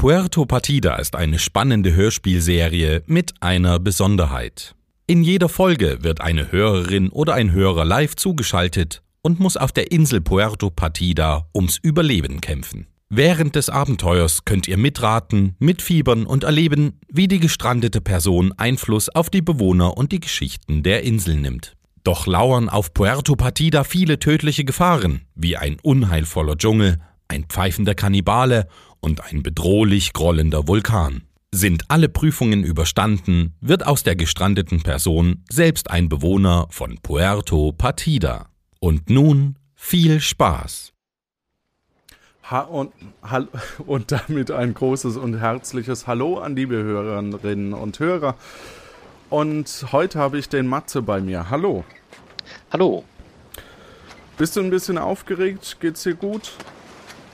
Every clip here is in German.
Puerto Partida ist eine spannende Hörspielserie mit einer Besonderheit. In jeder Folge wird eine Hörerin oder ein Hörer live zugeschaltet und muss auf der Insel Puerto Partida ums Überleben kämpfen. Während des Abenteuers könnt ihr mitraten, mitfiebern und erleben, wie die gestrandete Person Einfluss auf die Bewohner und die Geschichten der Insel nimmt. Doch lauern auf Puerto Partida viele tödliche Gefahren, wie ein unheilvoller Dschungel, ein pfeifender Kannibale und ein bedrohlich grollender Vulkan. Sind alle Prüfungen überstanden, wird aus der gestrandeten Person selbst ein Bewohner von Puerto Partida. Und nun viel Spaß. Ha und, und damit ein großes und herzliches Hallo an liebe Hörerinnen und Hörer. Und heute habe ich den Matze bei mir. Hallo. Hallo. Bist du ein bisschen aufgeregt? Geht's dir gut?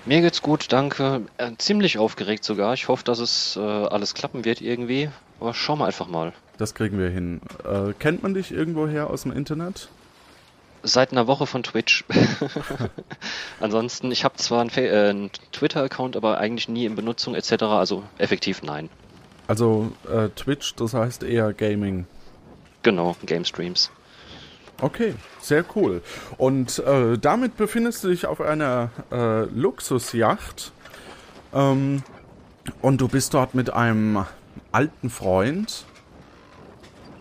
Mir geht's gut, danke. Äh, ziemlich aufgeregt sogar. Ich hoffe, dass es äh, alles klappen wird irgendwie. Aber schauen wir einfach mal. Das kriegen wir hin. Äh, kennt man dich irgendwoher aus dem Internet? Seit einer Woche von Twitch. Ansonsten, ich habe zwar einen, äh, einen Twitter-Account, aber eigentlich nie in Benutzung etc. Also effektiv nein. Also äh, Twitch, das heißt eher Gaming. Genau, Game Streams. Okay, sehr cool. Und äh, damit befindest du dich auf einer äh, Luxusjacht. Ähm, und du bist dort mit einem alten Freund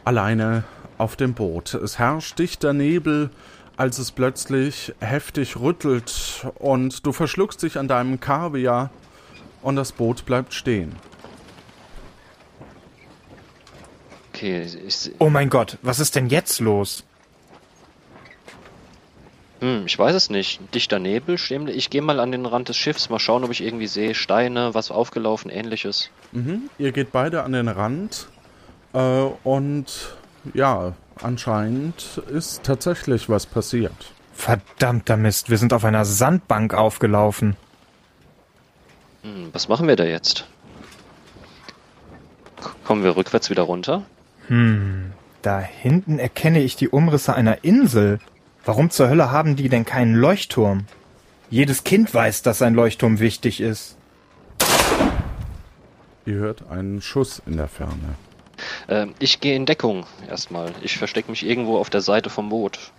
alleine auf dem Boot. Es herrscht dichter Nebel, als es plötzlich heftig rüttelt und du verschluckst dich an deinem Kaviar und das Boot bleibt stehen. Okay, ich, oh mein Gott, was ist denn jetzt los? Hm, ich weiß es nicht. Dichter Nebel, stimmt. Ich gehe mal an den Rand des Schiffs, mal schauen, ob ich irgendwie sehe Steine, was aufgelaufen, ähnliches. Mhm. Ihr geht beide an den Rand äh, und ja, anscheinend ist tatsächlich was passiert. Verdammter Mist, wir sind auf einer Sandbank aufgelaufen. Hm, was machen wir da jetzt? Kommen wir rückwärts wieder runter? Hm, da hinten erkenne ich die Umrisse einer Insel. Warum zur Hölle haben die denn keinen Leuchtturm? Jedes Kind weiß, dass ein Leuchtturm wichtig ist. Ihr hört einen Schuss in der Ferne. Äh, ich gehe in Deckung erstmal. Ich verstecke mich irgendwo auf der Seite vom Boot.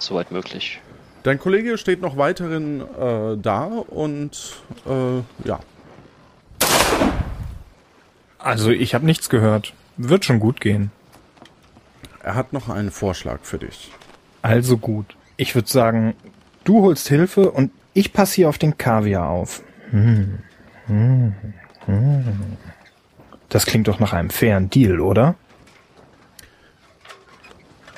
Soweit möglich. Dein Kollege steht noch weiterhin äh, da und äh, ja. Also ich habe nichts gehört. Wird schon gut gehen. Er hat noch einen Vorschlag für dich. Also gut. Ich würde sagen, du holst Hilfe und ich passe hier auf den Kaviar auf. Hm. Hm. Hm. Das klingt doch nach einem fairen Deal, oder?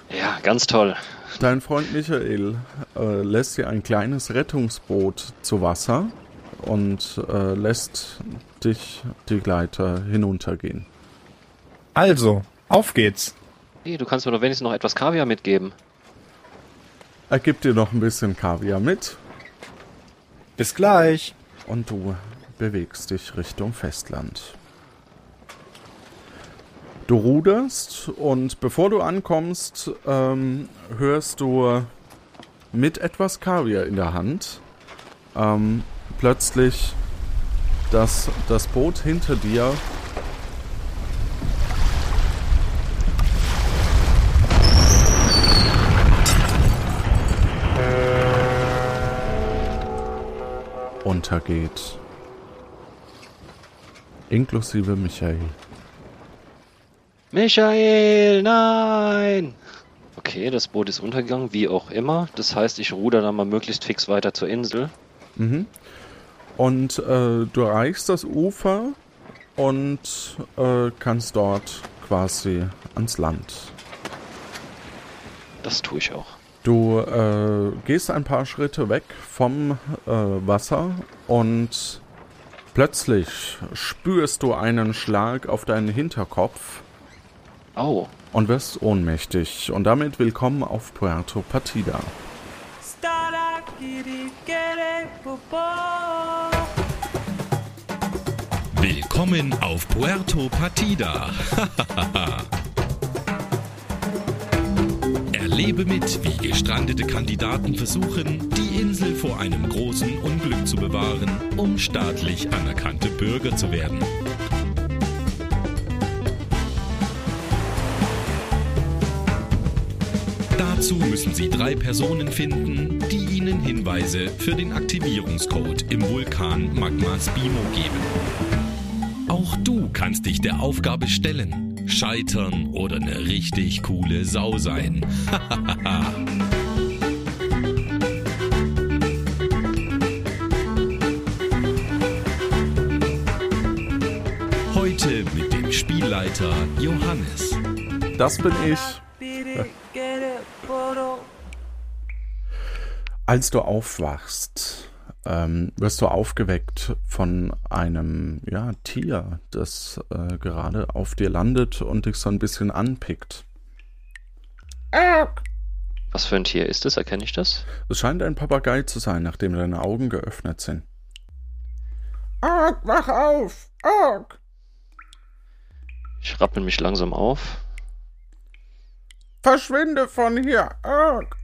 Ja, ganz toll. Dein Freund Michael äh, lässt dir ein kleines Rettungsboot zu Wasser und äh, lässt dich die Gleiter hinuntergehen. Also, auf geht's. Hey, du kannst mir doch wenigstens noch etwas Kaviar mitgeben. Er gibt dir noch ein bisschen Kaviar mit. Bis gleich. Und du bewegst dich Richtung Festland. Du ruderst und bevor du ankommst, ähm, hörst du mit etwas Kaviar in der Hand ähm, plötzlich, dass das Boot hinter dir untergeht. Inklusive Michael. Michael, nein! Okay, das Boot ist untergegangen, wie auch immer. Das heißt, ich ruder dann mal möglichst fix weiter zur Insel. Mhm. Und äh, du erreichst das Ufer und äh, kannst dort quasi ans Land. Das tue ich auch. Du äh, gehst ein paar Schritte weg vom äh, Wasser und plötzlich spürst du einen Schlag auf deinen Hinterkopf Au. Und wirst ohnmächtig. Und damit willkommen auf Puerto Partida. Willkommen auf Puerto Partida. Erlebe mit, wie gestrandete Kandidaten versuchen, die Insel vor einem großen Unglück zu bewahren, um staatlich anerkannte Bürger zu werden. Dazu müssen Sie drei Personen finden, die Ihnen Hinweise für den Aktivierungscode im Vulkan Magmas Bimo geben. Auch du kannst dich der Aufgabe stellen, scheitern oder eine richtig coole Sau sein. Heute mit dem Spielleiter Johannes. Das bin ich. Als du aufwachst, ähm, wirst du aufgeweckt von einem ja, Tier, das äh, gerade auf dir landet und dich so ein bisschen anpickt. Was für ein Tier ist es? Erkenne ich das? Es scheint ein Papagei zu sein, nachdem deine Augen geöffnet sind. Arg, wach auf! Arg! Ich rappel mich langsam auf. Verschwinde von hier! Arg!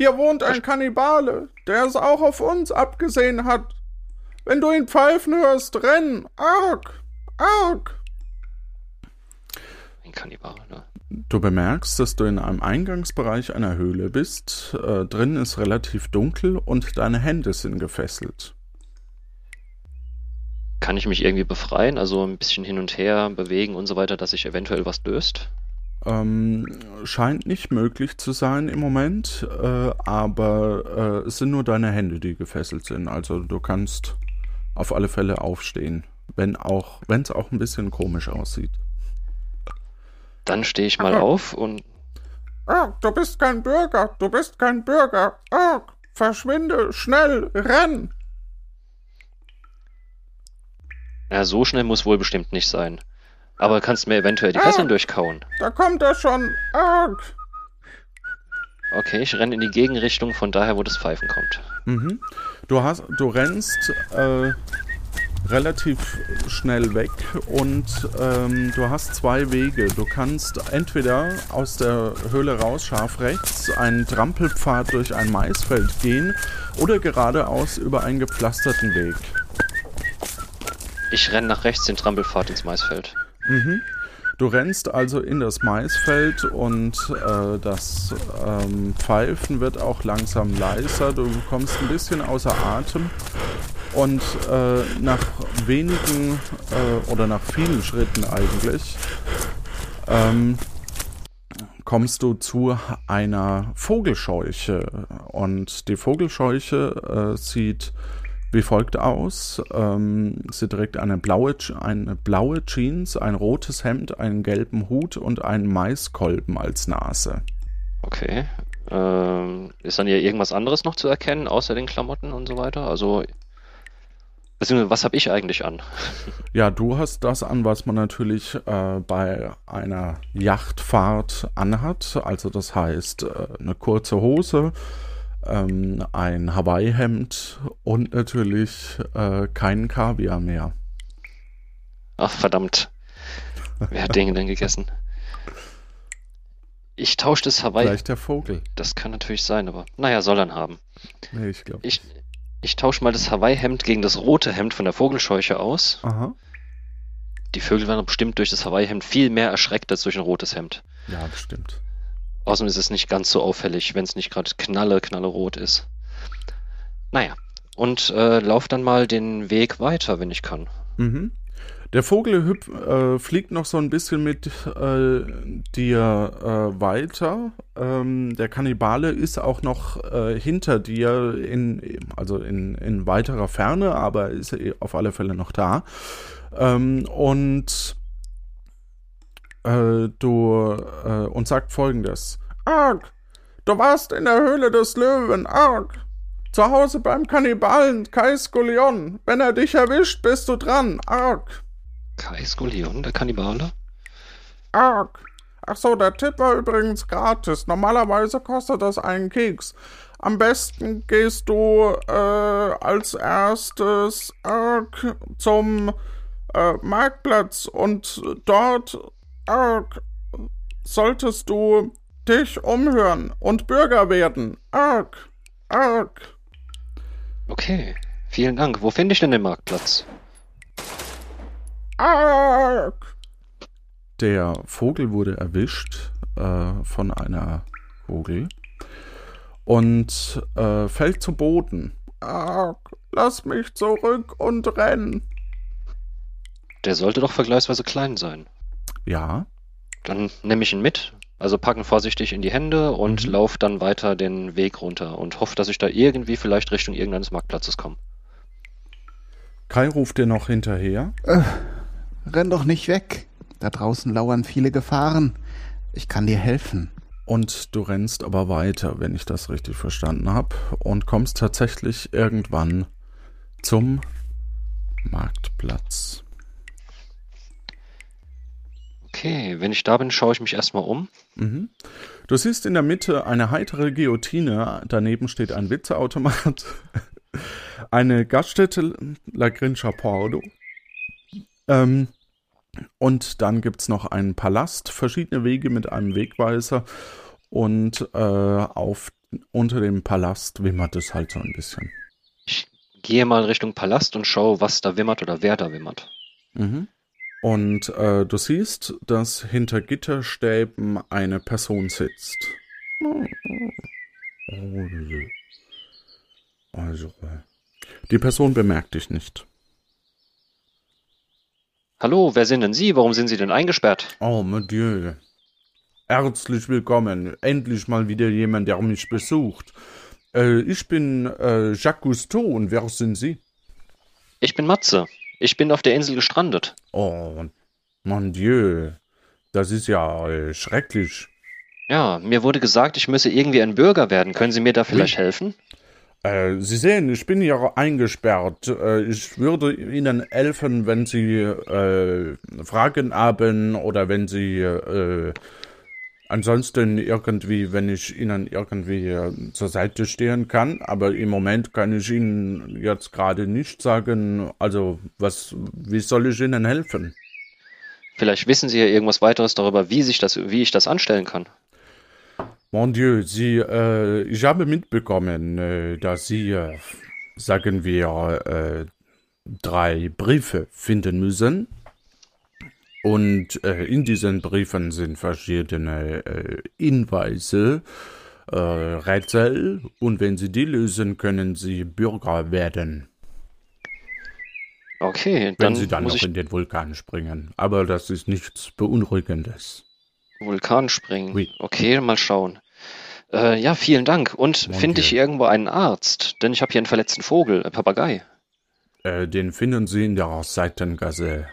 Hier wohnt ein Kannibale, der es auch auf uns abgesehen hat. Wenn du ihn pfeifen hörst, renn! Arg! Arg! Ein Kannibale, ne? Du bemerkst, dass du in einem Eingangsbereich einer Höhle bist. Äh, drin ist relativ dunkel und deine Hände sind gefesselt. Kann ich mich irgendwie befreien? Also ein bisschen hin und her bewegen und so weiter, dass sich eventuell was löst? Ähm, scheint nicht möglich zu sein im Moment, äh, aber äh, es sind nur deine Hände, die gefesselt sind. Also du kannst auf alle Fälle aufstehen, wenn auch, wenn es auch ein bisschen komisch aussieht. Dann stehe ich mal auf und Ah, du bist kein Bürger, du bist kein Bürger. Ah, verschwinde, schnell, renn. ja, so schnell muss wohl bestimmt nicht sein. Aber kannst mir eventuell die Fesseln durchkauen? Da kommt er schon. Arg. Okay, ich renne in die Gegenrichtung von daher, wo das Pfeifen kommt. Mhm. Du hast, du rennst äh, relativ schnell weg und ähm, du hast zwei Wege. Du kannst entweder aus der Höhle raus, scharf rechts, einen Trampelpfad durch ein Maisfeld gehen oder geradeaus über einen gepflasterten Weg. Ich renne nach rechts den Trampelpfad ins Maisfeld. Mhm. Du rennst also in das Maisfeld und äh, das ähm, Pfeifen wird auch langsam leiser. Du kommst ein bisschen außer Atem und äh, nach wenigen äh, oder nach vielen Schritten eigentlich ähm, kommst du zu einer Vogelscheuche und die Vogelscheuche äh, sieht wie folgt aus. Ähm, sie trägt eine blaue, eine blaue Jeans, ein rotes Hemd, einen gelben Hut und einen Maiskolben als Nase. Okay. Ähm, ist dann hier irgendwas anderes noch zu erkennen, außer den Klamotten und so weiter? Also, beziehungsweise, was habe ich eigentlich an? Ja, du hast das an, was man natürlich äh, bei einer Yachtfahrt anhat. Also das heißt, äh, eine kurze Hose, ähm, ein Hawaii-Hemd und natürlich äh, keinen Kaviar mehr. Ach, verdammt. Wer hat den denn gegessen? Ich tausche das Hawaii. Vielleicht der Vogel. Das kann natürlich sein, aber naja, soll dann haben. Nee, ich glaube. Ich, ich tausche mal das Hawaii-Hemd gegen das rote Hemd von der Vogelscheuche aus. Aha. Die Vögel waren bestimmt durch das Hawaii-Hemd viel mehr erschreckt als durch ein rotes Hemd. Ja, das stimmt. Außerdem ist es nicht ganz so auffällig, wenn es nicht gerade knalle, knallerot ist. Naja, und äh, lauf dann mal den Weg weiter, wenn ich kann. Mhm. Der Vogel hüpf, äh, fliegt noch so ein bisschen mit äh, dir äh, weiter. Ähm, der Kannibale ist auch noch äh, hinter dir, in, also in, in weiterer Ferne, aber ist auf alle Fälle noch da. Ähm, und äh, du äh, und sagt folgendes. Arg, du warst in der Höhle des Löwen, Arg. Zu Hause beim Kannibalen Kai Skolion. Wenn er dich erwischt, bist du dran, Arg. Kai Skolion, der Kannibale? Arg. Ach so, der Tipp war übrigens gratis. Normalerweise kostet das einen Keks. Am besten gehst du äh, als erstes arg, zum äh, Marktplatz und dort arg, solltest du dich umhören und Bürger werden. Arg, arg. Okay, vielen Dank. Wo finde ich denn den Marktplatz? Arg. Der Vogel wurde erwischt äh, von einer Kugel und äh, fällt zu Boden. Arg, lass mich zurück und renn. Der sollte doch vergleichsweise klein sein. Ja, Dann nehme ich ihn mit, also packen vorsichtig in die Hände und Mhm. lauf dann weiter den Weg runter und hoffe, dass ich da irgendwie vielleicht Richtung irgendeines Marktplatzes komme. Kai ruft dir noch hinterher. Renn doch nicht weg. Da draußen lauern viele Gefahren. Ich kann dir helfen. Und du rennst aber weiter, wenn ich das richtig verstanden habe, und kommst tatsächlich irgendwann zum Marktplatz. Okay, wenn ich da bin, schaue ich mich erstmal um. Mhm. Du siehst in der Mitte eine heitere Guillotine, daneben steht ein Witzeautomat, eine Gaststätte La Grincha Pordo. Ähm, und dann gibt es noch einen Palast, verschiedene Wege mit einem Wegweiser und äh, auf, unter dem Palast wimmert es halt so ein bisschen. Ich gehe mal Richtung Palast und schaue, was da wimmert oder wer da wimmert. Mhm. Und äh, du siehst, dass hinter Gitterstäben eine Person sitzt. Also, die Person bemerkt dich nicht. Hallo, wer sind denn Sie? Warum sind Sie denn eingesperrt? Oh, mon Dieu. Herzlich willkommen. Endlich mal wieder jemand, der mich besucht. Äh, ich bin äh, Jacques Cousteau und wer sind Sie? Ich bin Matze. Ich bin auf der Insel gestrandet. Oh, mon Dieu. Das ist ja äh, schrecklich. Ja, mir wurde gesagt, ich müsse irgendwie ein Bürger werden. Können Sie mir da vielleicht helfen? Äh, Sie sehen, ich bin hier eingesperrt. Äh, ich würde Ihnen helfen, wenn Sie äh, Fragen haben oder wenn Sie äh, ansonsten irgendwie, wenn ich Ihnen irgendwie zur Seite stehen kann. Aber im Moment kann ich Ihnen jetzt gerade nicht sagen, also was, wie soll ich Ihnen helfen? Vielleicht wissen Sie ja irgendwas weiteres darüber, wie sich das, wie ich das anstellen kann. Mon Dieu, Sie, äh, ich habe mitbekommen, äh, dass Sie, äh, sagen wir, äh, drei Briefe finden müssen. Und äh, in diesen Briefen sind verschiedene äh, Hinweise, äh, Rätsel. Und wenn Sie die lösen, können Sie Bürger werden, Okay, wenn dann Sie dann muss noch ich in den Vulkan springen. Aber das ist nichts Beunruhigendes. Vulkan springen. Oui. Okay, mal schauen. Äh, ja, vielen Dank. Und finde ich irgendwo einen Arzt? Denn ich habe hier einen verletzten Vogel, einen Papagei. Äh, den finden Sie in der Seitengasse.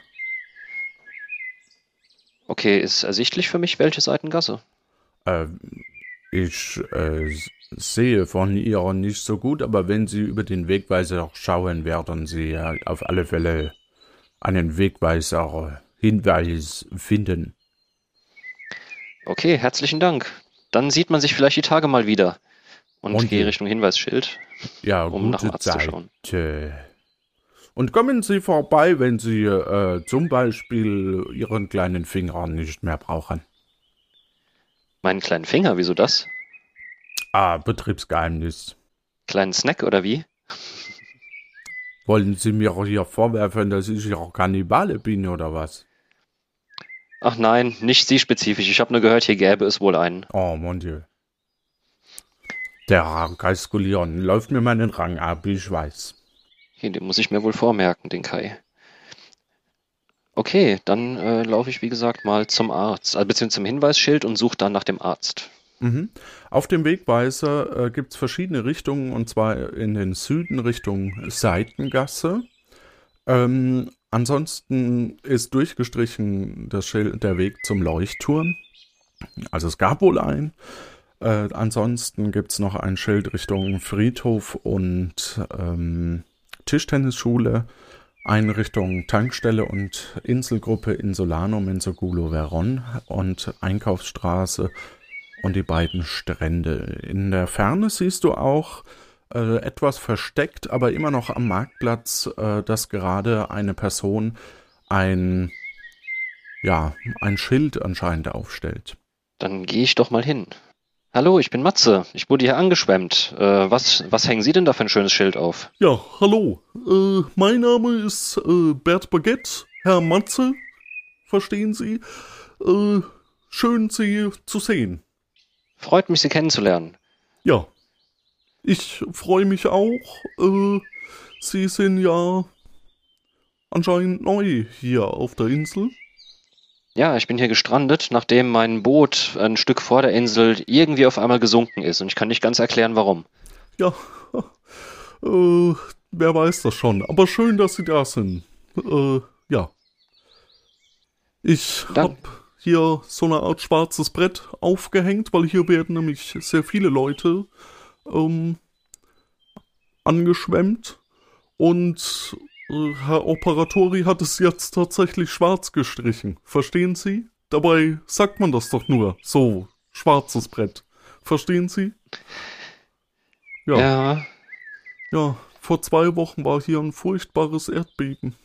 Okay, ist ersichtlich für mich, welche Seitengasse? Äh, ich äh, sehe von ihr nicht so gut, aber wenn Sie über den Wegweiser schauen, werden Sie ja auf alle Fälle einen Wegweiser Hinweis finden. Okay, herzlichen Dank. Dann sieht man sich vielleicht die Tage mal wieder. Und Und gehe Richtung Hinweisschild. Ja, Um nach dem Arzt zu Zeit. schauen. Und kommen Sie vorbei, wenn Sie äh, zum Beispiel Ihren kleinen Finger nicht mehr brauchen. Meinen kleinen Finger, wieso das? Ah, Betriebsgeheimnis. Kleinen Snack oder wie? Wollen Sie mir hier vorwerfen, dass ich Ihr Kannibale bin oder was? Ach nein, nicht Sie spezifisch. Ich habe nur gehört, hier gäbe es wohl einen. Oh, mon Dieu. Der Gaskulion läuft mir meinen Rang ab, ich weiß. Okay, den muss ich mir wohl vormerken, den Kai. Okay, dann äh, laufe ich wie gesagt mal zum Arzt, äh, beziehungsweise zum Hinweisschild und suche dann nach dem Arzt. Mhm. Auf dem Wegweiser äh, gibt es verschiedene Richtungen, und zwar in den Süden Richtung Seitengasse. Ähm, ansonsten ist durchgestrichen Schild, der Weg zum Leuchtturm. Also es gab wohl einen. Äh, ansonsten gibt es noch ein Schild Richtung Friedhof und ähm, Tischtennisschule. Eine Richtung Tankstelle und Inselgruppe Insulanum in Sogulo Veron und Einkaufsstraße und die beiden Strände. In der Ferne siehst du auch äh, etwas versteckt, aber immer noch am Marktplatz, äh, dass gerade eine Person ein, ja, ein Schild anscheinend aufstellt. Dann gehe ich doch mal hin. Hallo, ich bin Matze. Ich wurde hier angeschwemmt. Äh, was, was hängen Sie denn da für ein schönes Schild auf? Ja, hallo. Äh, mein Name ist äh, Bert Baguette, Herr Matze. Verstehen Sie? Äh, schön, Sie zu sehen. Freut mich, Sie kennenzulernen. Ja. Ich freue mich auch. Äh, Sie sind ja anscheinend neu hier auf der Insel. Ja, ich bin hier gestrandet, nachdem mein Boot ein Stück vor der Insel irgendwie auf einmal gesunken ist und ich kann nicht ganz erklären, warum. Ja, äh, wer weiß das schon. Aber schön, dass Sie da sind. Äh, ja. Ich Dann- hab hier so eine Art schwarzes Brett aufgehängt, weil hier werden nämlich sehr viele Leute ähm, angeschwemmt. Und Herr Operatori hat es jetzt tatsächlich schwarz gestrichen. Verstehen Sie? Dabei sagt man das doch nur. So, schwarzes Brett. Verstehen Sie? Ja. Ja, Ja, vor zwei Wochen war hier ein furchtbares Erdbeben.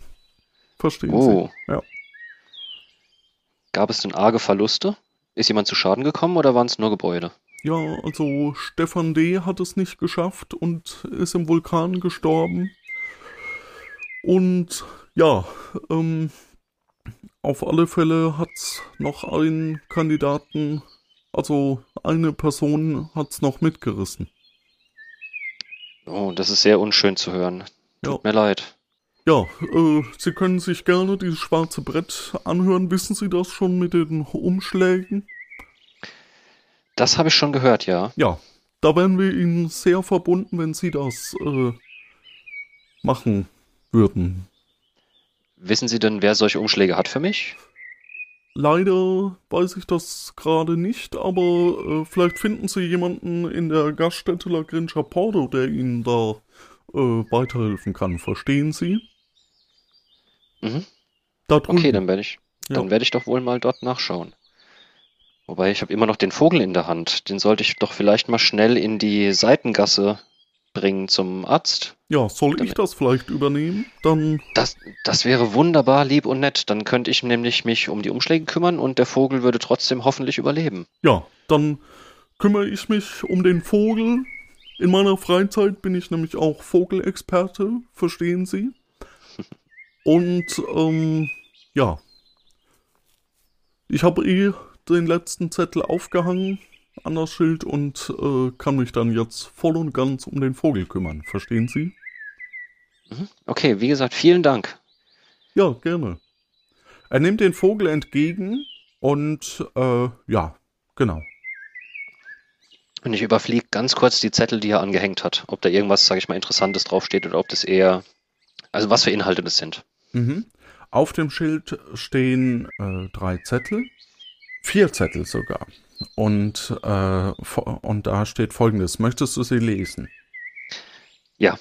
Verstehen Oh. Sie? Ja. gab es denn arge Verluste? Ist jemand zu Schaden gekommen oder waren es nur Gebäude? Ja, also Stefan D. hat es nicht geschafft und ist im Vulkan gestorben. Und ja, ähm, auf alle Fälle hat's noch einen Kandidaten, also eine Person hat's noch mitgerissen. Oh, das ist sehr unschön zu hören. Tut Ja. mir leid. Ja, äh, Sie können sich gerne dieses schwarze Brett anhören. Wissen Sie das schon mit den Umschlägen? Das habe ich schon gehört, ja. Ja, da wären wir Ihnen sehr verbunden, wenn Sie das äh, machen würden. Wissen Sie denn, wer solche Umschläge hat für mich? Leider weiß ich das gerade nicht, aber äh, vielleicht finden Sie jemanden in der Gaststätte La Grincha Porto, der Ihnen da äh, weiterhelfen kann. Verstehen Sie? Mhm. Okay, dann werde ich, Ja. dann werde ich doch wohl mal dort nachschauen. Wobei ich habe immer noch den Vogel in der Hand. Den sollte ich doch vielleicht mal schnell in die Seitengasse bringen zum Arzt. Ja, soll ich Damit- das vielleicht übernehmen? Dann, Das, das wäre wunderbar lieb und nett. Dann könnte ich nämlich mich um die Umschläge kümmern und der Vogel würde trotzdem hoffentlich überleben. ja, dann kümmere ich mich um den Vogel. In meiner Freizeit bin ich nämlich auch Vogelexperte, verstehen Sie? Und, ähm, ja. Ich habe eh den letzten Zettel aufgehangen an das Schild und äh, kann mich dann jetzt voll und ganz um den Vogel kümmern. Verstehen Sie? Okay, wie gesagt, vielen Dank. Ja, gerne. Er nimmt den Vogel entgegen und, äh, ja, genau. Und ich überfliege ganz kurz die Zettel, die er angehängt hat. Ob da irgendwas, sage ich mal, Interessantes draufsteht oder ob das eher, also was für Inhalte das sind. Mhm. Auf dem Schild stehen äh, drei Zettel, vier Zettel sogar. Und, äh, und da steht folgendes. Möchtest du sie lesen? Ja.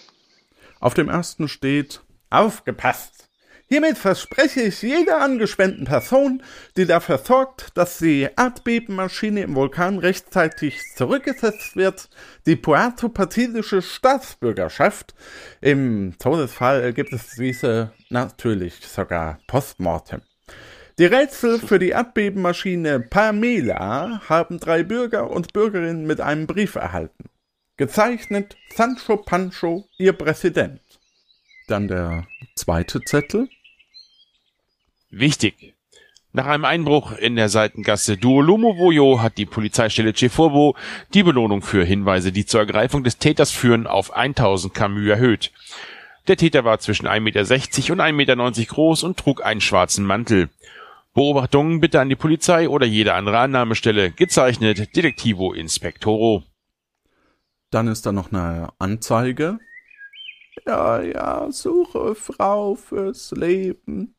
Auf dem ersten steht Aufgepasst! Hiermit verspreche ich jeder angeschwemmten Person, die dafür sorgt, dass die Erdbebenmaschine im Vulkan rechtzeitig zurückgesetzt wird, die puerto-pazifische Staatsbürgerschaft. Im Todesfall gibt es diese natürlich sogar postmortem. Die Rätsel für die Erdbebenmaschine Pamela haben drei Bürger und Bürgerinnen mit einem Brief erhalten. Gezeichnet Sancho Pancho, ihr Präsident. Dann der zweite Zettel. Wichtig. Nach einem Einbruch in der Seitengasse Duolumo-Voyo hat die Polizeistelle Ceforbo die Belohnung für Hinweise, die zur Ergreifung des Täters führen, auf 1000 Camus erhöht. Der Täter war zwischen 1,60 Meter und 1,90 Meter groß und trug einen schwarzen Mantel. Beobachtungen bitte an die Polizei oder jede andere Annahmestelle. Gezeichnet Detektivo Inspectoro. Dann ist da noch eine Anzeige. Ja, ja, suche Frau fürs Leben.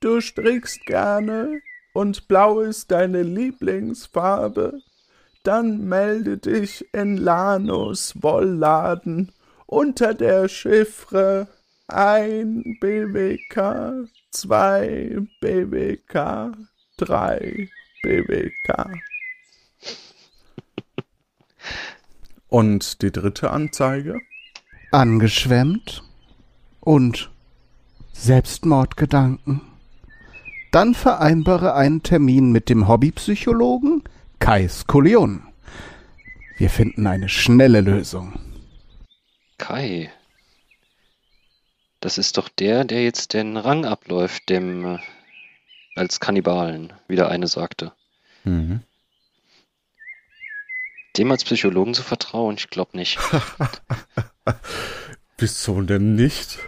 Du strickst gerne und blau ist deine Lieblingsfarbe. Dann melde dich in Lanos Wollladen unter der Chiffre 1 BWK, 2 BWK, 3 BWK. Und die dritte Anzeige? Angeschwemmt und Selbstmordgedanken. Dann vereinbare einen Termin mit dem Hobbypsychologen, Kai Skolion. Wir finden eine schnelle Lösung. Kai. Das ist doch der, der jetzt den Rang abläuft, dem äh, als Kannibalen, wie der eine sagte. Mhm. Dem als Psychologen zu vertrauen, ich glaube nicht. Wieso denn nicht?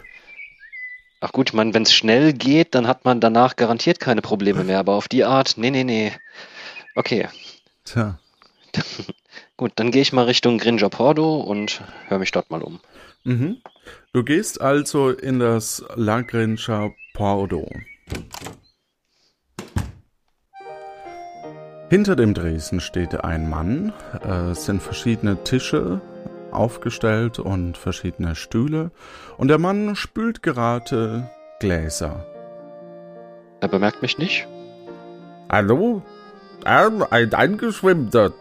Ach gut, ich meine, wenn es schnell geht, dann hat man danach garantiert keine Probleme mehr, aber auf die Art, nee, nee, nee. Okay, Tja. gut, dann gehe ich mal Richtung Gringer Pordo und höre mich dort mal um. Mhm. Du gehst also in das Lagrancher Pordo. Hinter dem Dresen steht ein Mann. Es sind verschiedene Tische aufgestellt und verschiedene Stühle. Und der Mann spült gerade Gläser. Er bemerkt mich nicht? Hallo? Ähm, ein Eingeschwemmter.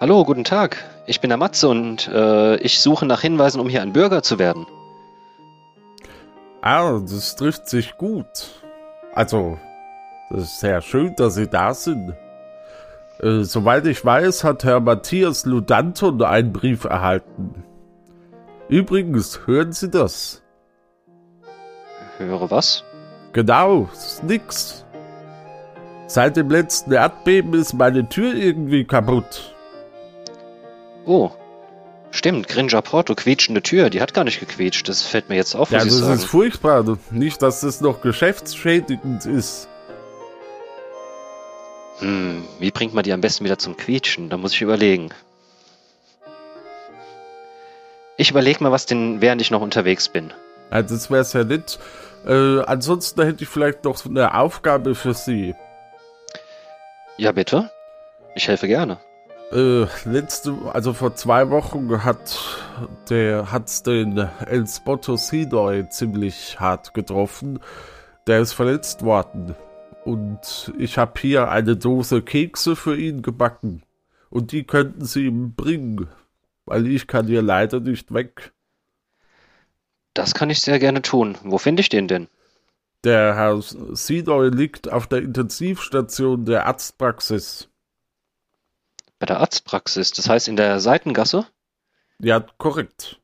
Hallo, guten Tag. Ich bin der Matze und äh, ich suche nach Hinweisen, um hier ein Bürger zu werden. Ah, das trifft sich gut. Also, das ist sehr schön, dass Sie da sind. Äh, soweit ich weiß, hat Herr Matthias Ludanton einen Brief erhalten. Übrigens, hören Sie das? Höre was? Genau, ist nix. Seit dem letzten Erdbeben ist meine Tür irgendwie kaputt. Oh, stimmt, Gringer Porto, quietschende Tür, die hat gar nicht gequietscht. Das fällt mir jetzt auf, Ja, das sagen. ist furchtbar. Nicht, dass das noch geschäftsschädigend ist. Hm, wie bringt man die am besten wieder zum Quietschen? Da muss ich überlegen. Ich überlege mal was, denn, während ich noch unterwegs bin. Ja, das wäre sehr nett. Äh, ansonsten hätte ich vielleicht noch eine Aufgabe für Sie. Ja, bitte? Ich helfe gerne. Äh, letzte, also vor zwei Wochen hat der hat's den El Spotto Sidoi ziemlich hart getroffen. Der ist verletzt worden. Und ich habe hier eine Dose Kekse für ihn gebacken. Und die könnten Sie ihm bringen. Weil ich kann hier leider nicht weg. Das kann ich sehr gerne tun. Wo finde ich den denn? Der Herr Sidoi liegt auf der Intensivstation der Arztpraxis. Bei der Arztpraxis, das heißt in der Seitengasse? Ja, korrekt.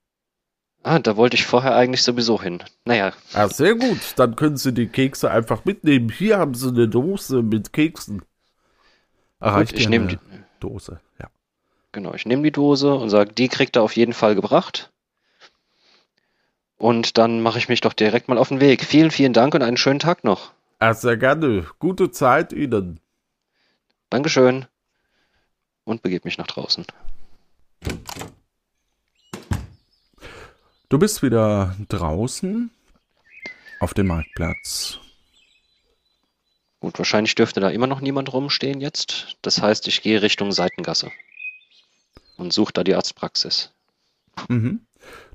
Ah, da wollte ich vorher eigentlich sowieso hin. Naja, Ah, sehr gut. Dann können Sie die Kekse einfach mitnehmen. Hier haben Sie eine Dose mit Keksen. Erreicht gut, ich nehme die, Dose. Ja. genau, ich nehme die Dose und sage, die kriegt er auf jeden Fall gebracht. Und dann mache ich mich doch direkt mal auf den Weg. Vielen, vielen Dank und einen schönen Tag noch. Ah, sehr gerne. Gute Zeit Ihnen. Dankeschön. Und begebe mich nach draußen. Du bist wieder draußen auf dem Marktplatz. Gut, wahrscheinlich dürfte da immer noch niemand rumstehen jetzt. Das heißt, ich gehe Richtung Seitengasse und suche da die Arztpraxis. Mhm.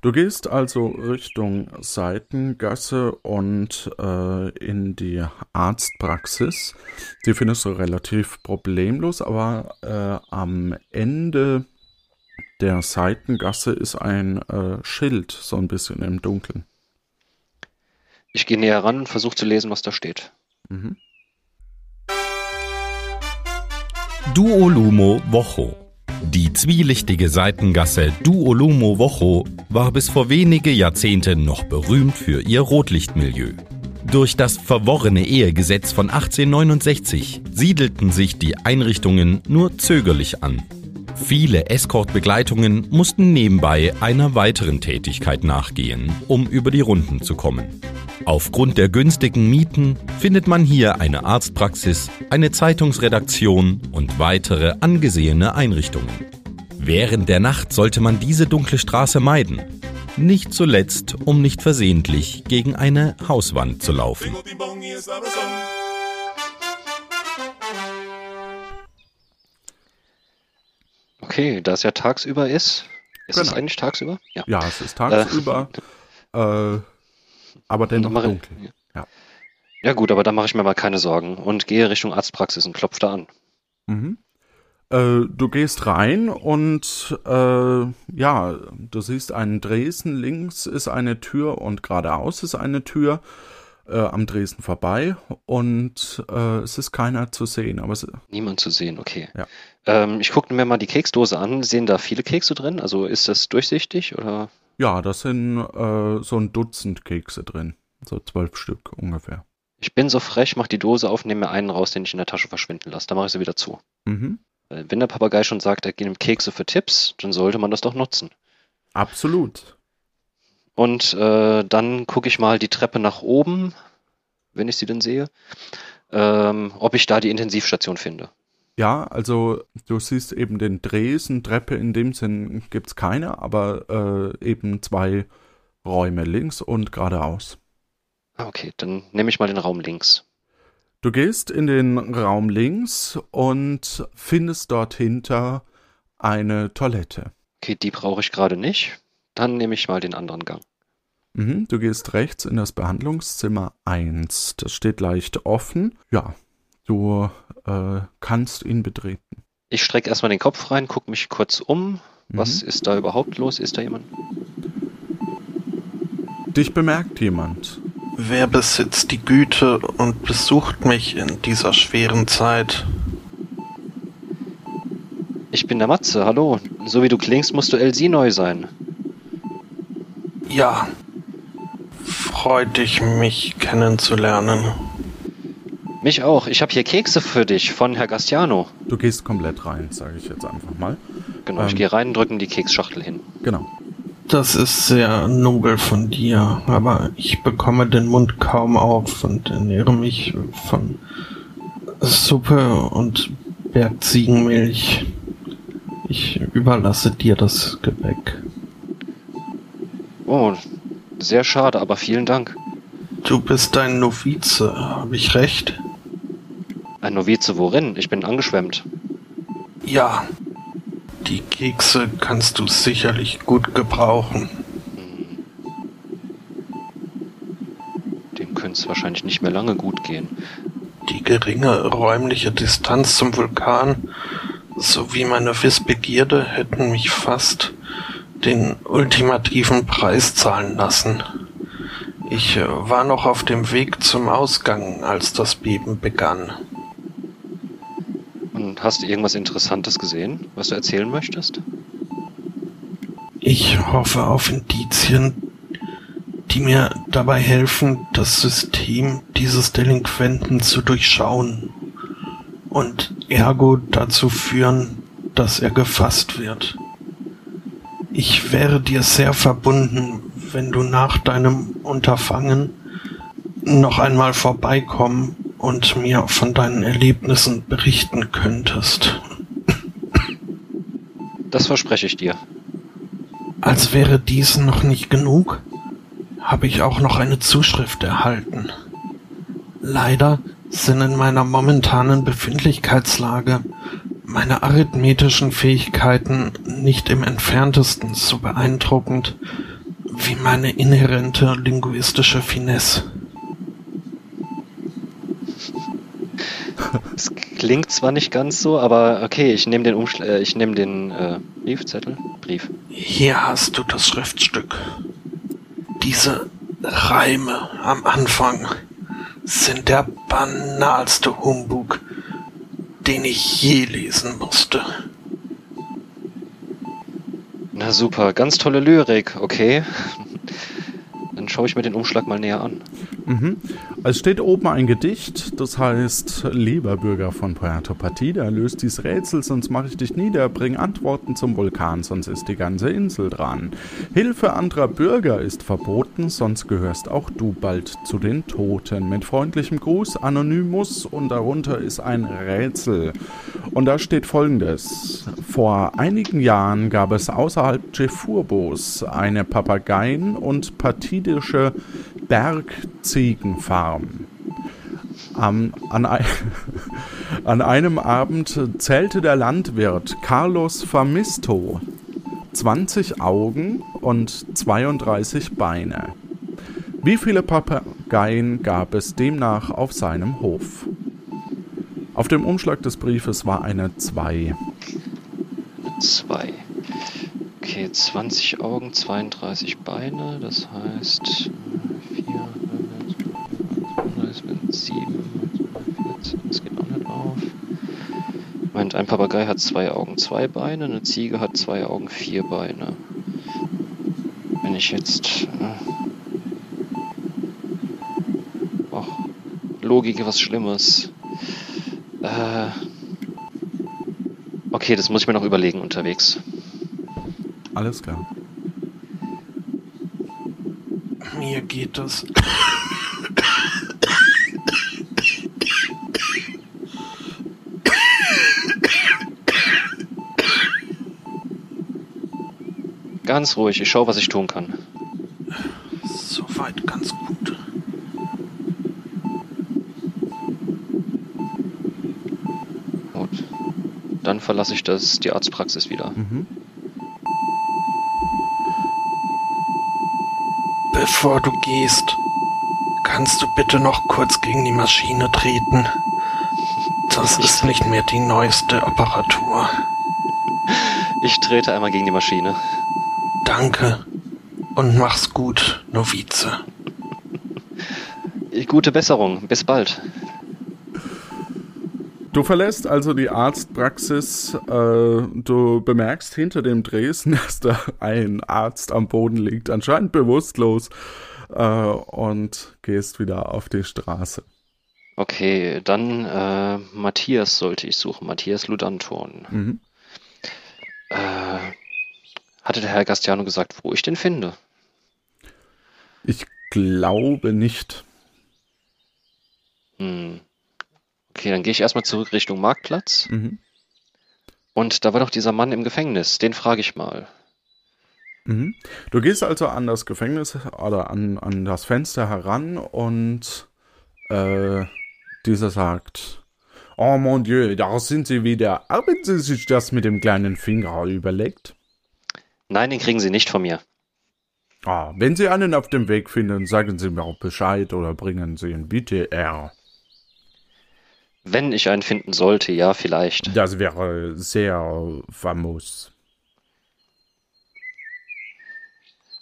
Du gehst also Richtung Seitengasse und äh, in die Arztpraxis. Die findest du relativ problemlos, aber äh, am Ende der Seitengasse ist ein äh, Schild, so ein bisschen im Dunkeln. Ich gehe näher ran und versuche zu lesen, was da steht. Mhm. Duolumo Wocho. Die zwielichtige Seitengasse Duolumo Wocho war bis vor wenige Jahrzehnte noch berühmt für ihr Rotlichtmilieu. Durch das verworrene Ehegesetz von 1869 siedelten sich die Einrichtungen nur zögerlich an. Viele Escortbegleitungen mussten nebenbei einer weiteren Tätigkeit nachgehen, um über die Runden zu kommen. Aufgrund der günstigen Mieten findet man hier eine Arztpraxis, eine Zeitungsredaktion und weitere angesehene Einrichtungen. Während der Nacht sollte man diese dunkle Straße meiden. Nicht zuletzt, um nicht versehentlich gegen eine Hauswand zu laufen. Okay, da es ja tagsüber ist. Ist es Genau. eigentlich tagsüber? Ja. Ja, es ist tagsüber, äh, aber dennoch Dann mache- dunkel. Ja. Ja gut, aber da mache ich mir mal keine Sorgen und gehe Richtung Arztpraxis und klopfe da an. Mhm. Äh, du gehst rein und äh, ja, du siehst einen Dresen, links ist eine Tür und geradeaus ist eine Tür. äh, am Dresden vorbei und äh, es ist keiner zu sehen. Aber Niemand zu sehen, okay. Ja. Ähm, ich gucke mir mal die Keksdose an. Sehen da viele Kekse drin? Also ist das durchsichtig oder? Ja, da sind äh, so ein Dutzend Kekse drin. So zwölf Stück ungefähr. Ich bin so frech, mach die Dose auf, nehme mir einen raus, den ich in der Tasche verschwinden lasse. Dann mache ich sie wieder zu. Mhm. Wenn der Papagei schon sagt, er nimmt Kekse für Tipps, dann sollte man das doch nutzen. Absolut. Und äh, dann gucke ich mal die Treppe nach oben, wenn ich sie denn sehe, ähm, ob ich da die Intensivstation finde. Ja, also du siehst eben den Dresen, Treppe in dem Sinn gibt's keine, aber äh, eben zwei Räume links und geradeaus. Ah, okay, dann nehme ich mal den Raum links. Du gehst in den Raum links und findest dort hinter eine Toilette. Okay, die brauche ich gerade nicht. Dann nehme ich mal den anderen Gang. Mhm, du gehst rechts in das Behandlungszimmer 1. Das steht leicht offen. Ja, du äh, kannst ihn betreten. Ich strecke erstmal den Kopf rein, gucke mich kurz um. Was Mhm. ist da überhaupt los? Ist da jemand? Dich bemerkt jemand. Wer besitzt die Güte und besucht mich in dieser schweren Zeit? Ich bin der Matze, hallo. So wie du klingst, musst du Elsinoi sein. Ja. Freut dich, mich kennenzulernen. Mich auch. Ich habe hier Kekse für dich von Herr Gastiano. Du gehst komplett rein, sage ich jetzt einfach mal. Genau, ich Ähm. gehe rein, drücken die Keksschachtel hin. Genau. Das ist sehr nobel von dir, aber ich bekomme den Mund kaum auf und ernähre mich von Suppe und Bergziegenmilch. Ich überlasse dir das Gebäck. Oh, sehr schade, aber vielen Dank. Du bist ein Novize, habe ich recht? Ein Novize worin? Ich bin angeschwemmt. Ja. Die Kekse kannst du sicherlich gut gebrauchen. Dem könnte es wahrscheinlich nicht mehr lange gut gehen. Die geringe räumliche Distanz zum Vulkan sowie meine Wissbegierde hätten mich fast den ultimativen Preis zahlen lassen. Ich äh, war noch auf dem Weg zum Ausgang, als das Beben begann. Hast du irgendwas Interessantes gesehen, was du erzählen möchtest? Ich hoffe auf Indizien, die mir dabei helfen, das System dieses Delinquenten zu durchschauen und ergo dazu führen, dass er gefasst wird. Ich wäre dir sehr verbunden, wenn du nach deinem Unterfangen noch einmal vorbeikommen und mir von deinen Erlebnissen berichten könntest. Das verspreche ich dir. Als wäre dies noch nicht genug, habe ich auch noch eine Zuschrift erhalten. Leider sind in meiner momentanen Befindlichkeitslage meine arithmetischen Fähigkeiten nicht im entferntesten so beeindruckend wie meine inhärente linguistische Finesse. Es klingt zwar nicht ganz so, aber okay, ich nehme den Umschl äh, ich nehme den äh, Briefzettel, Brief. Hier hast du das Schriftstück. Diese Reime am Anfang sind der banalste Humbug, den ich je lesen musste. Na super, ganz tolle Lyrik, okay. Dann schaue ich mir den Umschlag mal näher an. Mhm. Es steht oben ein Gedicht, das heißt, lieber Bürger von Puerto Partida, löst dies Rätsel, sonst mache ich dich nieder, bring Antworten zum Vulkan, sonst ist die ganze Insel dran. Hilfe anderer Bürger ist verboten, sonst gehörst auch du bald zu den Toten. Mit freundlichem Gruß, Anonymous, und darunter ist ein Rätsel. Und da steht folgendes. Vor einigen Jahren gab es außerhalb Chefurbos eine Papageien- und partidische Bergziegenfarm. Am, an, ein, an einem Abend zählte der Landwirt Carlos Famisto 20 Augen und 32 Beine. Wie viele Papageien gab es demnach auf seinem Hof? Auf dem Umschlag des Briefes war eine 2. Zwei. Okay, 20 Augen, 32 Beine, das heißt Meint, ein Papagei hat zwei Augen, zwei Beine, eine Ziege hat zwei Augen, vier Beine. Wenn ich jetzt. Äh, och, Logik, was Schlimmes. Äh, okay, das muss ich mir noch überlegen unterwegs. Alles klar. Mir geht es. Ganz ruhig, ich schaue, was ich tun kann. Soweit ganz gut. Gut. Dann verlasse ich das, die Arztpraxis wieder. Mhm. Bevor du gehst, kannst du bitte noch kurz gegen die Maschine treten. Das ist nicht mehr die neueste Apparatur. Ich trete einmal gegen die Maschine. Danke. Und mach's gut, Novize. Gute Besserung. Bis bald. Du verlässt also die Arztpraxis. Äh, du bemerkst hinter dem Dresden, dass da ein Arzt am Boden liegt, anscheinend bewusstlos, äh, und gehst wieder auf die Straße. Okay, dann äh, Matthias sollte ich suchen. Matthias Ludanton. Mhm. Äh, hatte der Herr Gastiano gesagt, wo ich den finde? Ich glaube nicht. Hm. Okay, dann gehe ich erstmal zurück Richtung Marktplatz. Mhm. Und da war doch dieser Mann im Gefängnis. Den frage ich mal. Mhm. Du gehst also an das Gefängnis oder an, an das Fenster heran und äh, dieser sagt, Oh mon Dieu, da sind Sie wieder. Haben Sie sich das mit dem kleinen Finger überlegt? Nein, den kriegen Sie nicht von mir. Ah, wenn Sie einen auf dem Weg finden, sagen Sie mir auch Bescheid oder bringen Sie ihn bitte er. Wenn ich einen finden sollte, ja, vielleicht. Das wäre sehr famos.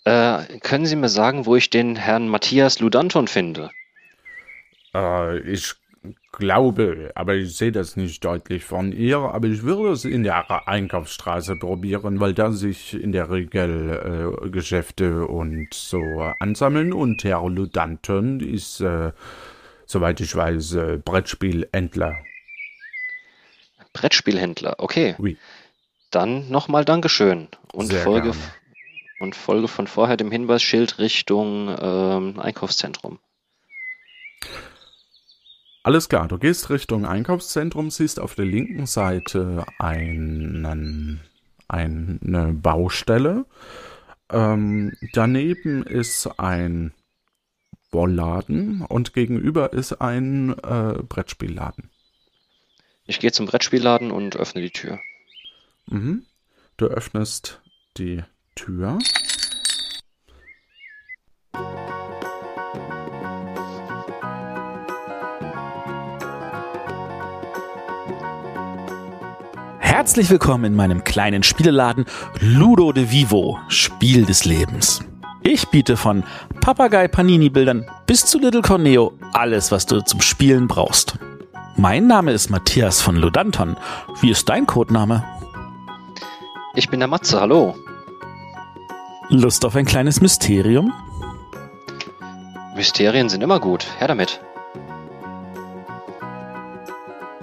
Äh, können Sie mir sagen, wo ich den Herrn Matthias Ludanton finde? Äh, ich glaube, aber ich sehe das nicht deutlich von ihr, aber ich würde es in der Einkaufsstraße probieren, weil da sich in der Regel äh, Geschäfte und so ansammeln und Herr Ludanton ist, äh, soweit ich weiß, äh, Brettspielhändler. Brettspielhändler, okay. Oui. Dann nochmal Dankeschön. Und Sehr Folge, gerne. und Folge von vorher dem Hinweisschild Richtung ähm, Einkaufszentrum. Alles klar, du gehst Richtung Einkaufszentrum, siehst auf der linken Seite einen, eine Baustelle. Ähm, daneben ist ein Wollladen und gegenüber ist ein äh, Brettspielladen. Ich gehe zum Brettspielladen und öffne die Tür. Mhm. Du öffnest die Tür. Herzlich willkommen in meinem kleinen Spieleladen Ludo de Vivo, Spiel des Lebens. Ich biete von Papagei Panini Bildern bis zu Little Corneo alles, was du zum Spielen brauchst. Mein Name ist Matthias von Ludanton. Wie ist dein Codename? Ich bin der Matze, hallo. Lust auf ein kleines Mysterium? Mysterien sind immer gut. Her damit.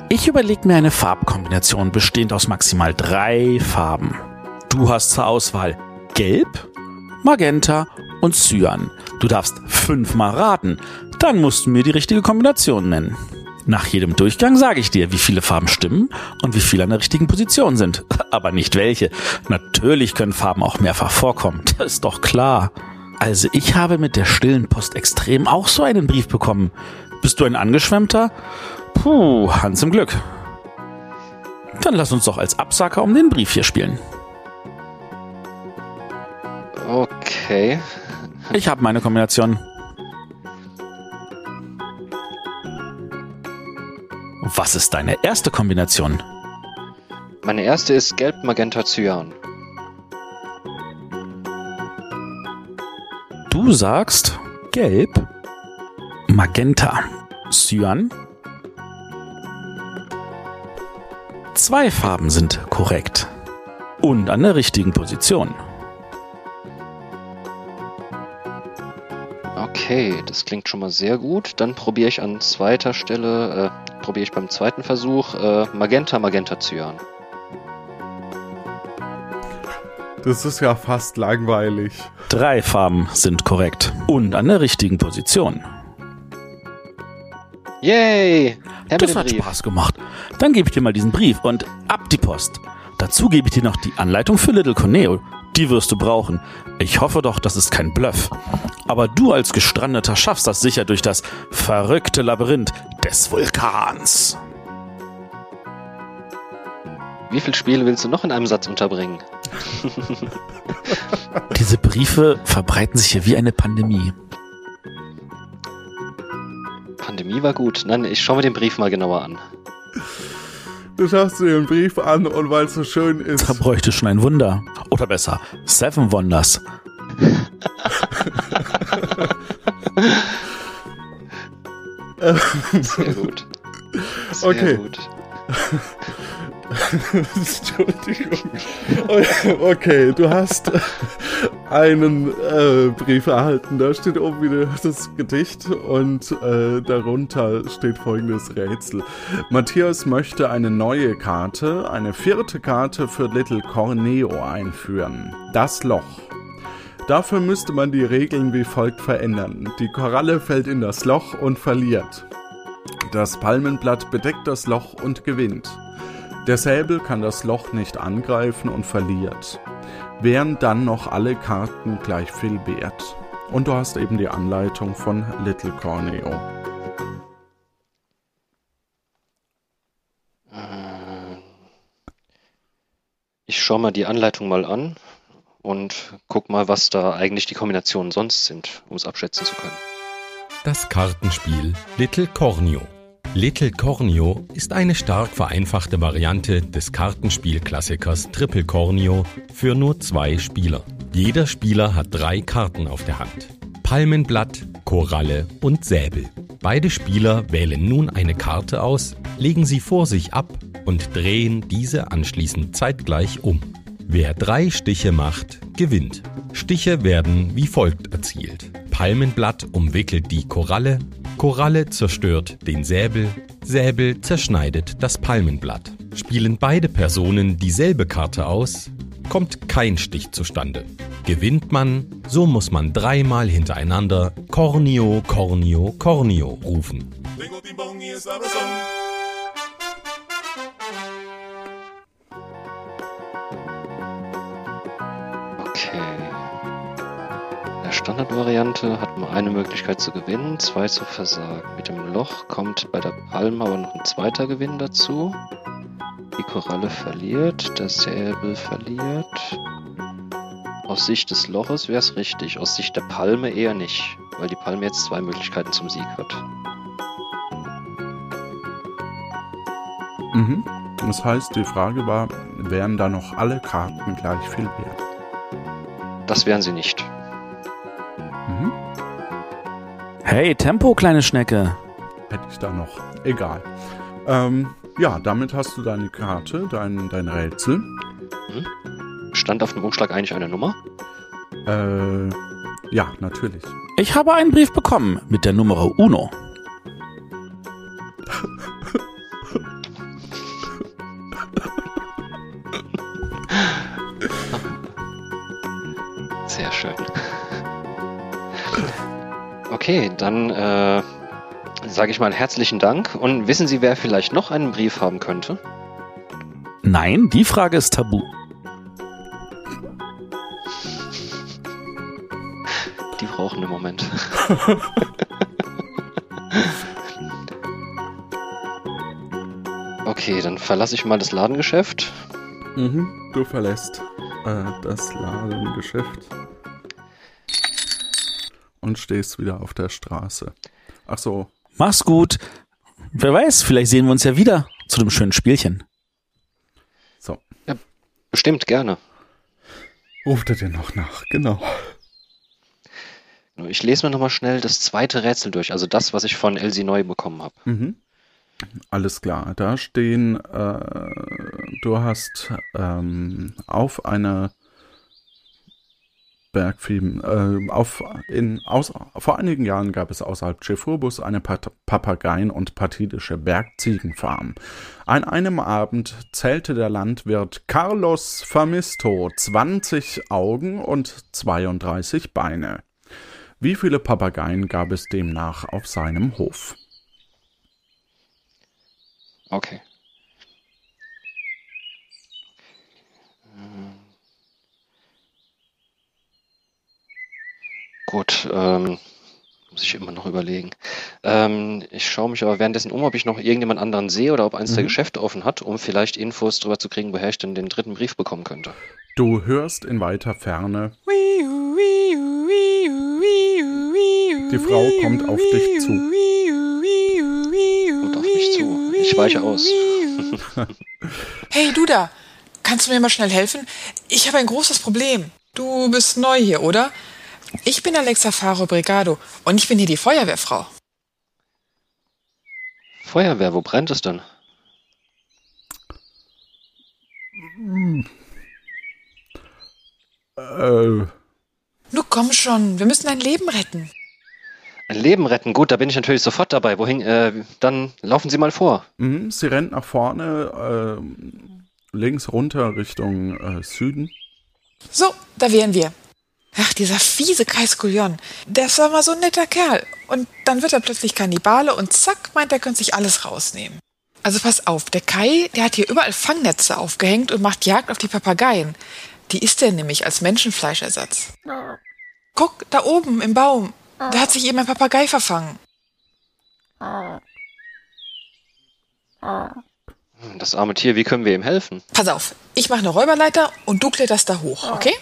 Ich überlege mir eine Farbkombination bestehend aus maximal drei Farben. Du hast zur Auswahl Gelb, Magenta und Cyan. Du darfst fünfmal raten. Dann musst du mir die richtige Kombination nennen. Nach jedem Durchgang sage ich dir, wie viele Farben stimmen und wie viele an der richtigen Position sind. Aber nicht welche. Natürlich können Farben auch mehrfach vorkommen. Das ist doch klar. Also ich habe mit der stillen Post extrem auch so einen Brief bekommen. Bist du ein Angeschwemmter? Puh, Hans im Glück. Dann lass uns doch als Absacker um den Brief hier spielen. Okay. Ich habe meine Kombination. Was ist deine erste Kombination? Meine erste ist Gelb, Magenta, Cyan. Du sagst Gelb, Magenta, Cyan. Zwei Farben sind korrekt. Und an der richtigen Position. Okay, das klingt schon mal sehr gut. Dann probiere ich an zweiter Stelle, äh, probiere ich beim zweiten Versuch äh, Magenta, Magenta Cyan. Das ist ja fast langweilig. Drei Farben sind korrekt. Und an der richtigen Position. Yay! Her Das hat Brief. Spaß gemacht. Dann gebe ich dir mal diesen Brief und ab die Post. Dazu gebe ich dir noch die Anleitung für Little Corneo. Die wirst du brauchen. Ich hoffe doch, das ist kein Bluff. Aber du als Gestrandeter schaffst das sicher durch das verrückte Labyrinth des Vulkans. Wie viele Spiele willst du noch in einem Satz unterbringen? Diese Briefe verbreiten sich hier wie eine Pandemie. Pandemie war gut. Nein, ich schaue mir den Brief mal genauer an. Du schaust dir den Brief an und weil es so schön ist. Da bräuchte schon ein Wunder. Oder besser, Seven Wonders. Sehr gut. Sehr Okay. gut. Entschuldigung. Okay, du hast einen äh, Brief erhalten. Da steht oben wieder das Gedicht und äh, darunter steht folgendes Rätsel. Matthias möchte eine neue Karte, eine vierte Karte für Little Corneo einführen. Das Loch. Dafür müsste man die Regeln wie folgt verändern. Die Koralle fällt in das Loch und verliert. Das Palmenblatt bedeckt das Loch und gewinnt. Der Säbel kann das Loch nicht angreifen und verliert. Wären dann noch alle Karten gleich viel wert. Und du hast eben die Anleitung von Little Corneo. Äh, Ich schaue mal die Anleitung mal an und guck mal, was da eigentlich die Kombinationen sonst sind, um es abschätzen zu können. Das Kartenspiel Little Corneo. Little Corneo ist eine stark vereinfachte Variante des Kartenspielklassikers Triple Corneo für nur zwei Spieler. Jeder Spieler hat drei Karten auf der Hand. Palmenblatt, Koralle und Säbel. Beide Spieler wählen nun eine Karte aus, legen sie vor sich ab und drehen diese anschließend zeitgleich um. Wer drei Stiche macht, gewinnt. Stiche werden wie folgt erzielt. Palmenblatt umwickelt die Koralle, Koralle zerstört den Säbel, Säbel zerschneidet das Palmenblatt. Spielen beide Personen dieselbe Karte aus, kommt kein Stich zustande. Gewinnt man, so muss man dreimal hintereinander Cornio, Cornio, Cornio rufen. Standardvariante hat man eine Möglichkeit zu gewinnen, zwei zu versagen. Mit dem Loch kommt bei der Palme aber noch ein zweiter Gewinn dazu. Die Koralle verliert, der Säbel verliert. Aus Sicht des Loches wäre es richtig, aus Sicht der Palme eher nicht, weil die Palme jetzt zwei Möglichkeiten zum Sieg hat. Mhm. Das heißt, die Frage war, wären da noch alle Karten gleich viel wert? Das wären sie nicht. Hey, Tempo, kleine Schnecke. Hätte ich da noch. Egal. Ähm, ja, damit hast du deine Karte, dein, dein Rätsel. Stand auf dem Umschlag eigentlich eine Nummer? Äh, ja, natürlich. Ich habe einen Brief bekommen mit der Nummer Uno. Sehr schön. Okay, dann äh, sage ich mal herzlichen Dank. Und wissen Sie, wer vielleicht noch einen Brief haben könnte? Nein, die Frage ist tabu. Die brauchen einen Moment. okay, dann verlasse ich mal das Ladengeschäft. Mhm. Du verlässt äh, das Ladengeschäft und stehst wieder auf der Straße. Ach so, Mach's gut. Wer weiß, vielleicht sehen wir uns ja wieder zu dem schönen Spielchen. so. Bestimmt gerne. Ruft er dir noch nach, genau. Ich lese mir nochmal schnell das zweite Rätsel durch, also das, was ich von Elsie neu bekommen habe. Mhm. Alles klar, da stehen, äh, du hast ähm, auf einer Bergvieh, äh, auf, in, aus, vor einigen Jahren gab es außerhalb Chefurbus eine Pat Papageien- und patidische Bergziegenfarm. An einem Abend zählte der Landwirt Carlos Famisto 20 Augen und 32 Beine. Wie viele Papageien gab es demnach auf seinem Hof? Okay. Gut, ähm, muss ich immer noch überlegen. Ähm, ich schaue mich aber währenddessen um, ob ich noch irgendjemand anderen sehe oder ob eins der Mhm. Geschäfte offen hat, um vielleicht Infos darüber zu kriegen, woher ich denn den dritten Brief bekommen könnte. Du hörst in weiter Ferne, Die Frau kommt auf dich zu. Kommt auf mich zu. Ich weiche aus. Hey, du da. Kannst du mir mal schnell helfen? Ich habe ein großes Problem. Du bist neu hier, oder? Ich bin Alexa Faro Brigado und ich bin hier die Feuerwehrfrau. Feuerwehr, wo brennt es denn? äh, Nu komm schon, wir müssen ein Leben retten. Ein Leben retten, gut, da bin ich natürlich sofort dabei. Wohin? Äh, dann laufen Sie mal vor. mhm, sie rennt nach vorne, ähm, links runter Richtung äh, Süden. So, da wären wir. Ach, dieser fiese Kai Skullion. Das war mal so ein netter Kerl. Und dann wird er plötzlich Kannibale und zack, meint er könnte sich alles rausnehmen. Also pass auf, der Kai, der hat hier überall Fangnetze aufgehängt und macht Jagd auf die Papageien. Die isst er nämlich als Menschenfleischersatz. Guck, da oben im Baum. Da hat sich eben ein Papagei verfangen. Das arme Tier, wie können wir ihm helfen? Pass auf, ich mache eine Räuberleiter und du kletterst da hoch, okay?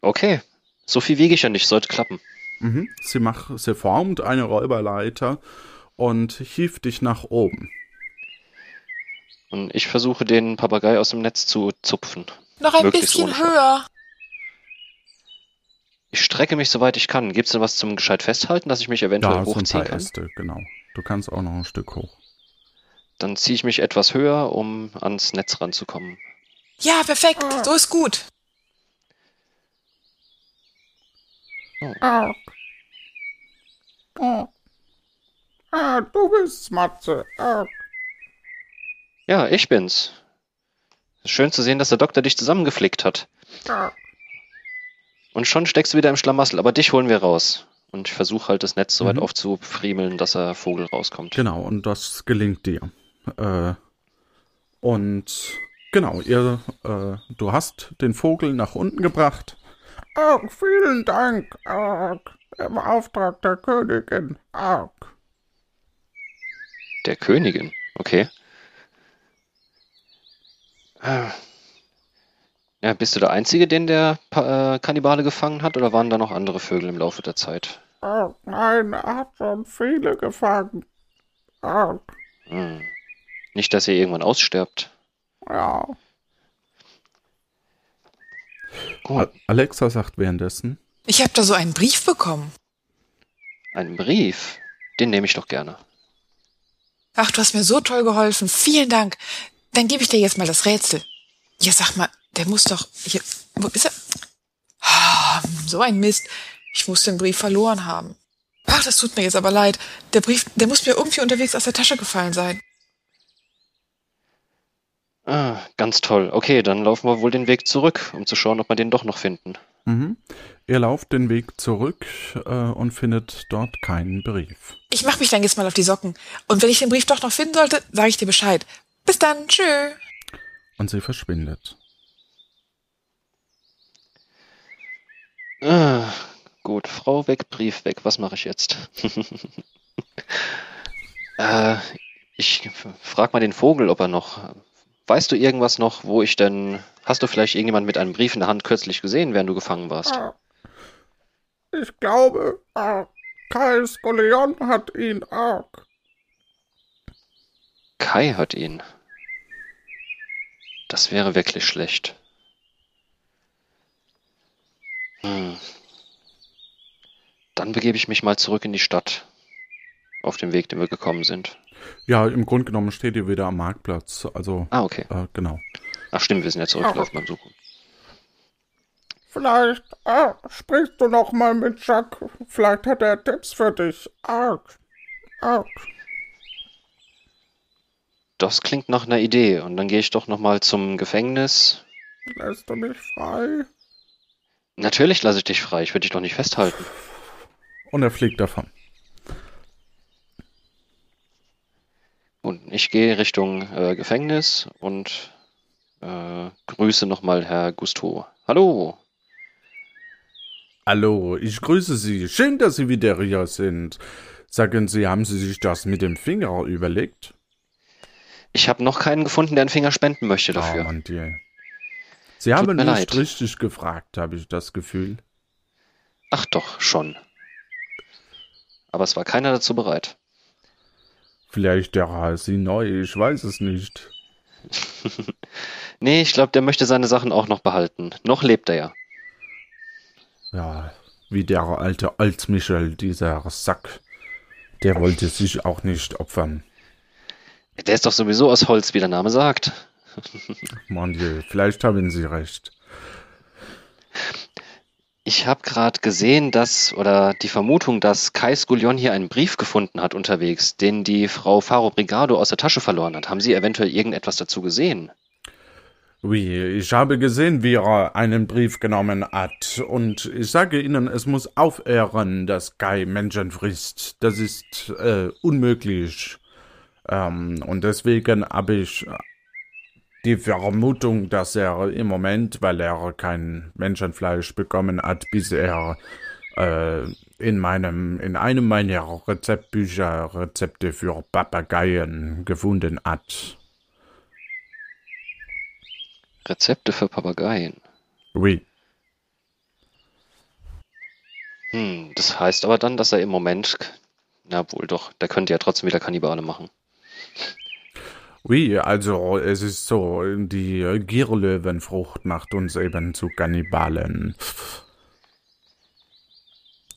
Okay, so viel wiege ich ja nicht, sollte klappen. Mhm. Sie, macht, sie formt eine Räuberleiter und hieft dich nach oben. Und ich versuche den Papagei aus dem Netz zu zupfen. Noch ein Möglichst bisschen höher. Ich strecke mich soweit ich kann. Gibt es denn was zum gescheit festhalten, dass ich mich eventuell ein hochziehen paar kann? Äste, genau. Du kannst auch noch ein Stück hoch. Dann ziehe ich mich etwas höher, um ans Netz ranzukommen. Ja, perfekt. So ist gut. Ah, du bist's, Matze. Ah. Ja, ich bin's. Schön zu sehen, dass der Doktor dich zusammengeflickt hat. Und schon steckst du wieder im Schlamassel, aber dich holen wir raus. Und ich versuche halt das Netz so weit Mhm. aufzufriemeln, dass der Vogel rauskommt. Genau, und das gelingt dir. Äh, und genau, ihr, äh, du hast den Vogel nach unten gebracht. Ach, vielen Dank. Ach, im Auftrag der Königin. Ach. Der Königin, okay. Äh. Ja, bist du der Einzige, den der äh, Kannibale gefangen hat, oder waren da noch andere Vögel im Laufe der Zeit? Ach, nein, er hat schon viele gefangen. Ach, Hm. Nicht, dass ihr irgendwann aussterbt. ja. Gut. Alexa sagt währenddessen. Ich habe da so einen Brief bekommen. Einen Brief. Den nehme ich doch gerne. Ach, du hast mir so toll geholfen. Vielen Dank. Dann gebe ich dir jetzt mal das Rätsel. Ja, sag mal, der muss doch. Hier, wo ist er? Ah, so ein Mist. Ich muss den Brief verloren haben. Ach, das tut mir jetzt aber leid. Der Brief, der muss mir irgendwie unterwegs aus der Tasche gefallen sein. Ah, ganz toll. Okay, dann laufen wir wohl den Weg zurück, um zu schauen, ob wir den doch noch finden. Mhm. Ihr lauft den Weg zurück äh, und findet dort keinen Brief. Ich mach mich dann jetzt mal auf die Socken. Und wenn ich den Brief doch noch finden sollte, sage ich dir Bescheid. Bis dann. Tschö. Und sie verschwindet. Ah, gut, Frau weg, Brief weg. Was mache ich jetzt? äh, ich f- frag mal den Vogel, ob er noch. Weißt du irgendwas noch, wo ich denn. Hast du vielleicht irgendjemand mit einem Brief in der Hand kürzlich gesehen, während du gefangen warst? Ich glaube, Kai Skullion hat ihn. Ah. Kai hat ihn. Das wäre wirklich schlecht. Hm. Dann begebe ich mich mal zurück in die Stadt. Auf dem Weg, den wir gekommen sind. Ja, im Grunde genommen steht ihr wieder am Marktplatz. Also, Ah, okay. äh, genau. Ach stimmt, wir sind ja zurückgelaufen beim Suchen. Vielleicht ah, sprichst du noch mal mit Jack. Vielleicht hat er Tipps für dich. Arg. Arg. Das klingt nach einer Idee. Und dann gehe ich doch nochmal zum Gefängnis. Lässt du mich frei? Natürlich lasse ich dich frei. Ich würde dich doch nicht festhalten. Und er fliegt davon. Ich gehe Richtung äh, Gefängnis und äh, grüße nochmal Herr Gusto. Hallo. Hallo, ich grüße Sie. Schön, dass Sie wieder hier sind. Sagen Sie, haben Sie sich das mit dem Finger überlegt? Ich habe noch keinen gefunden, der einen Finger spenden möchte Oh, dafür. Mann, die. Sie haben mir nicht leid. richtig gefragt, habe ich das Gefühl. Ach doch, schon. Aber es war keiner dazu bereit. Vielleicht der Sie neu, ich weiß es nicht. Nee, ich glaube, der möchte seine Sachen auch noch behalten. Noch lebt er ja. Ja, wie der alte Altmichel, dieser Sack. Der wollte sich auch nicht opfern. Der ist doch sowieso aus Holz, wie der Name sagt. Mann, je, vielleicht haben Sie recht. Ich habe gerade gesehen, dass, oder die Vermutung, dass Kai Skullion hier einen Brief gefunden hat unterwegs, den die Frau Faro Brigado aus der Tasche verloren hat. Haben Sie eventuell irgendetwas dazu gesehen? Oui, ich habe gesehen, wie er einen Brief genommen hat. Und ich sage Ihnen, es muss aufhören, dass Kai Menschen frisst. Das ist äh, unmöglich. Ähm, und deswegen habe ich die Vermutung, dass er im Moment, weil er kein Menschenfleisch bekommen hat, bis er äh, in meinem, in einem meiner Rezeptbücher Rezepte für Papageien gefunden hat. Rezepte für Papageien. Oui. Hm, das heißt aber dann, dass er im Moment, na wohl doch, der könnte ja trotzdem wieder Kannibale machen. Oui, also es ist so, die Gierlöwenfrucht macht uns eben zu Kannibalen.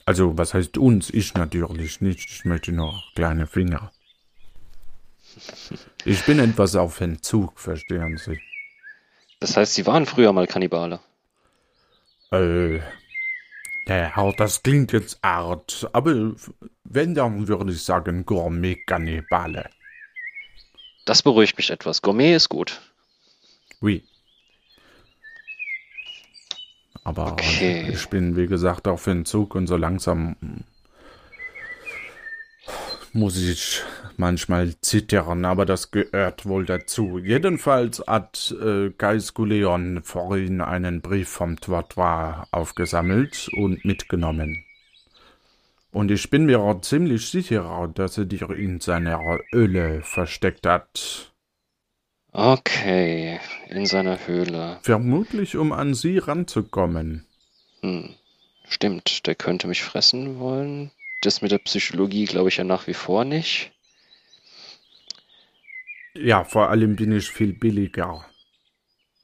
Also, was heißt uns? Ich natürlich nicht. Ich möchte noch kleine Finger. Ich bin etwas auf Entzug, verstehen Sie. Das heißt, Sie waren früher mal Kannibale. Äh, ja, das klingt jetzt art, aber wenn, dann würde ich sagen Gourmet-Kannibale. Das beruhigt mich etwas. Gourmet ist gut. Oui. Aber Okay. ich bin, wie gesagt, auf Entzug und so langsam muss ich manchmal zittern, aber das gehört wohl dazu. Jedenfalls hat äh, Guleon vorhin einen Brief vom Trottoir aufgesammelt und mitgenommen. Und ich bin mir ziemlich sicher, dass er dir in seiner Öle versteckt hat. Okay, in seiner Höhle. Vermutlich, um an sie ranzukommen. Hm, stimmt, der könnte mich fressen wollen. Das mit der Psychologie glaube ich ja nach wie vor nicht. Ja, vor allem bin ich viel billiger.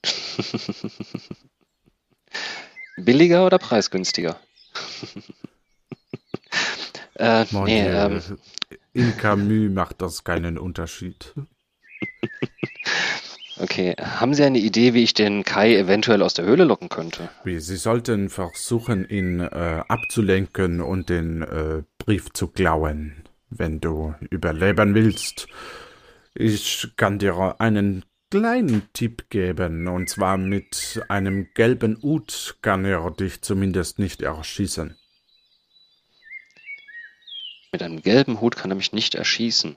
Billiger oder preisgünstiger? äh, Mon nee, ähm, In Camus macht das keinen Unterschied. okay. Haben Sie eine Idee, wie ich den Kai eventuell aus der Höhle locken könnte? Wie, Sie sollten versuchen, ihn äh, abzulenken und den äh, Brief zu klauen, wenn du überleben willst. Ich kann dir einen kleinen Tipp geben, und zwar mit einem gelben Hut kann er dich zumindest nicht erschießen. Mit einem gelben Hut kann er mich nicht erschießen.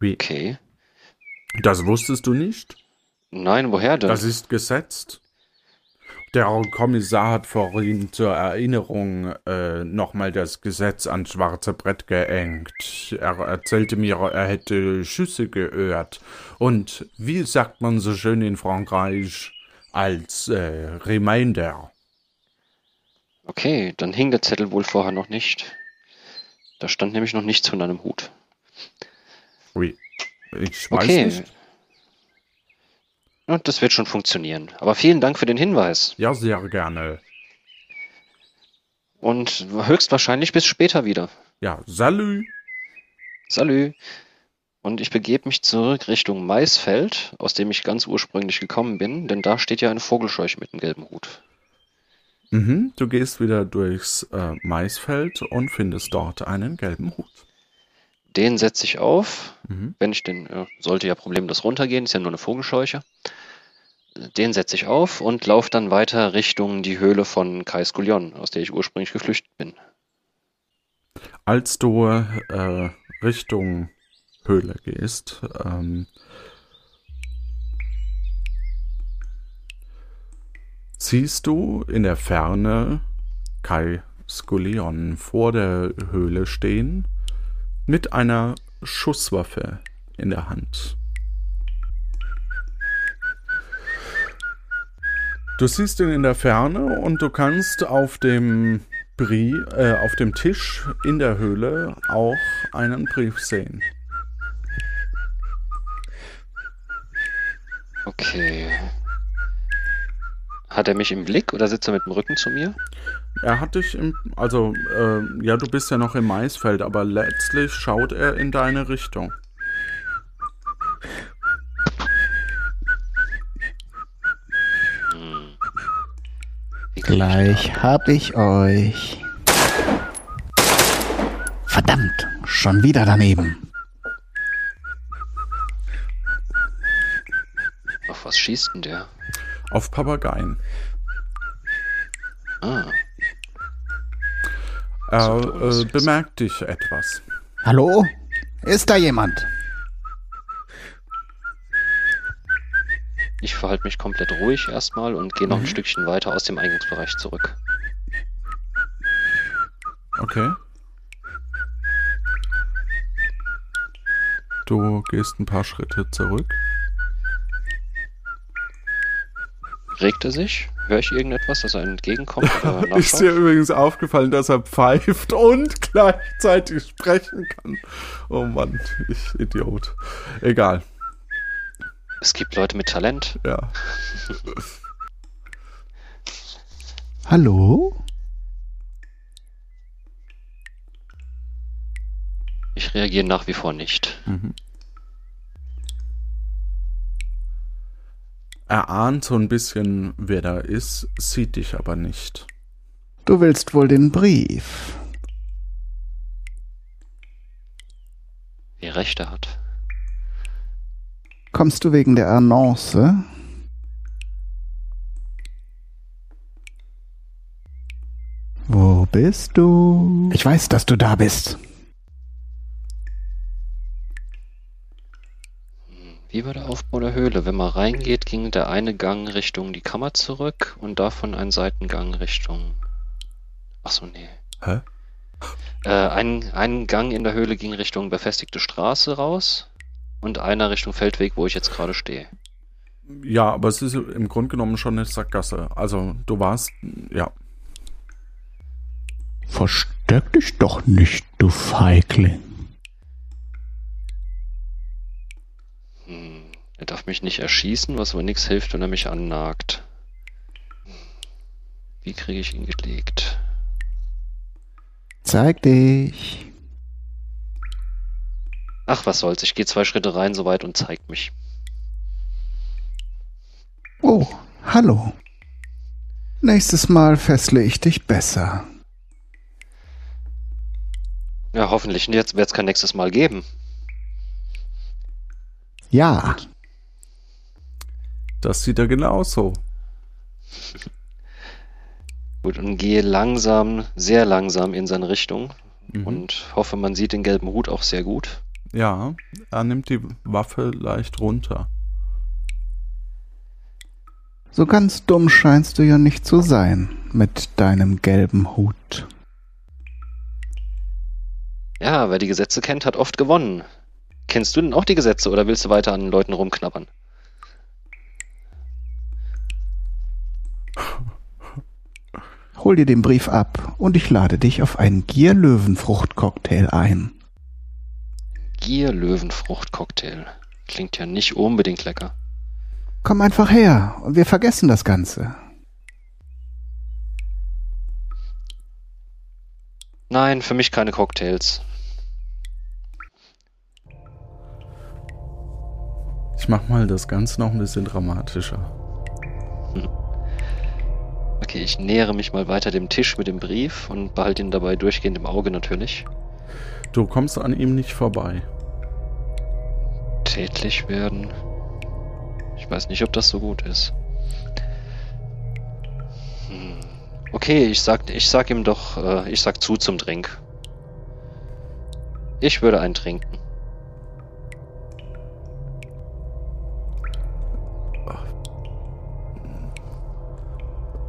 Wie? Okay. Das wusstest du nicht? Nein, woher denn? Das ist gesetzt. Der Kommissar hat vorhin zur Erinnerung äh, nochmal das Gesetz ans schwarze Brett gehängt. Er erzählte mir, er hätte Schüsse gehört. Und wie sagt man so schön in Frankreich? Als äh, Reminder. Okay, dann hing der Zettel wohl vorher noch nicht. Da stand nämlich noch nichts von einem Hut. Oui. Ich weiß Okay. nicht. Und das wird schon funktionieren. Aber vielen Dank für den Hinweis. Ja, sehr gerne. Und höchstwahrscheinlich bis später wieder. Ja, salü. Salü. Und ich begebe mich zurück Richtung Maisfeld, aus dem ich ganz ursprünglich gekommen bin, denn da steht ja eine Vogelscheuche mit einem gelben Hut. Mhm, du gehst wieder durchs äh, Maisfeld und findest dort einen gelben Hut. Den setze ich auf, Mhm. wenn ich den, äh, sollte ja problemlos runtergehen, ist ja nur eine Vogelscheuche. Den setze ich auf und laufe dann weiter Richtung die Höhle von Kai Skullion, aus der ich ursprünglich geflüchtet bin. Als du äh, Richtung Höhle gehst, ähm, siehst du in der Ferne Kai Skullion vor der Höhle stehen mit einer Schusswaffe in der Hand. Du siehst ihn in der Ferne und du kannst auf dem Brie, äh, auf dem Tisch in der Höhle auch einen Brief sehen. Okay. Hat er mich im Blick oder sitzt er mit dem Rücken zu mir? Er hat dich im, also, äh, ja, du bist ja noch im Maisfeld, aber letztlich schaut er in deine Richtung. Hm. Gleich hab ich euch. Verdammt, schon wieder daneben. da- Auf was schießt denn der? Auf Papageien. Ah, Er Thomas, äh, bemerkt dich etwas. Hallo? Ist da jemand? ich verhalte mich komplett ruhig erstmal und gehe noch ein Mhm. Stückchen weiter aus dem Eingangsbereich zurück. Okay. Du gehst ein paar Schritte zurück. Regt er sich? Höre ich irgendetwas, dass er entgegenkommt oder Ist dir übrigens aufgefallen, dass er pfeift und gleichzeitig sprechen kann. Oh Mann, ich Idiot. Egal, Es gibt Leute mit Talent. ja. Hallo? Ich reagiere nach wie vor nicht. Mhm. Er ahnt so ein bisschen, wer da ist, sieht dich aber nicht. Du willst wohl den Brief. Wie recht er hat. Kommst du wegen der Annonce? Wo bist du? Ich weiß, dass du da bist. Wie war der Aufbau der Höhle? Wenn man reingeht, ging der eine Gang Richtung die Kammer zurück und davon ein Seitengang Richtung. Achso, nee. Hä? Äh, ein, ein Gang in der Höhle ging Richtung befestigte Straße raus und einer Richtung Feldweg, wo ich jetzt gerade stehe. Ja, aber es ist im Grunde genommen schon eine Sackgasse. Also du warst, ja. Versteck dich doch nicht, du Feigling. Hm. Er darf mich nicht erschießen, was aber nichts hilft, wenn er mich annagt. Wie kriege ich ihn gelegt? Zeig dich. Ach, was soll's, ich gehe zwei Schritte rein soweit und zeigt mich. Oh, hallo. Nächstes Mal fessle ich dich besser. Ja, hoffentlich jetzt wird es kein nächstes Mal geben. Ja, Das sieht er genauso. Gut, und gehe langsam, sehr langsam in seine Richtung Mhm. und hoffe, man sieht den gelben Hut auch sehr gut. Ja, er nimmt die Waffe leicht runter. so ganz dumm scheinst du ja nicht zu sein mit deinem gelben Hut. Ja, wer die Gesetze kennt, hat oft gewonnen. Kennst du denn auch die Gesetze oder willst du weiter an den Leuten rumknabbern? Hol dir den Brief ab und ich lade dich auf einen Gier-Löwenfrucht-Cocktail ein. Gier-Löwenfrucht-Cocktail. Klingt ja nicht unbedingt lecker. Komm einfach her und wir vergessen das Ganze. Nein, für mich keine Cocktails. Ich mach mal das Ganze noch ein bisschen dramatischer. Okay, ich nähere mich mal weiter dem Tisch mit dem Brief und behalte ihn dabei durchgehend im Auge natürlich. Du kommst an ihm nicht vorbei. Tätlich werden. Ich weiß nicht, ob das so gut ist. Hm. Okay, ich sag, ich sag ihm doch, äh, ich sag zu zum Drink. Ich würde einen trinken.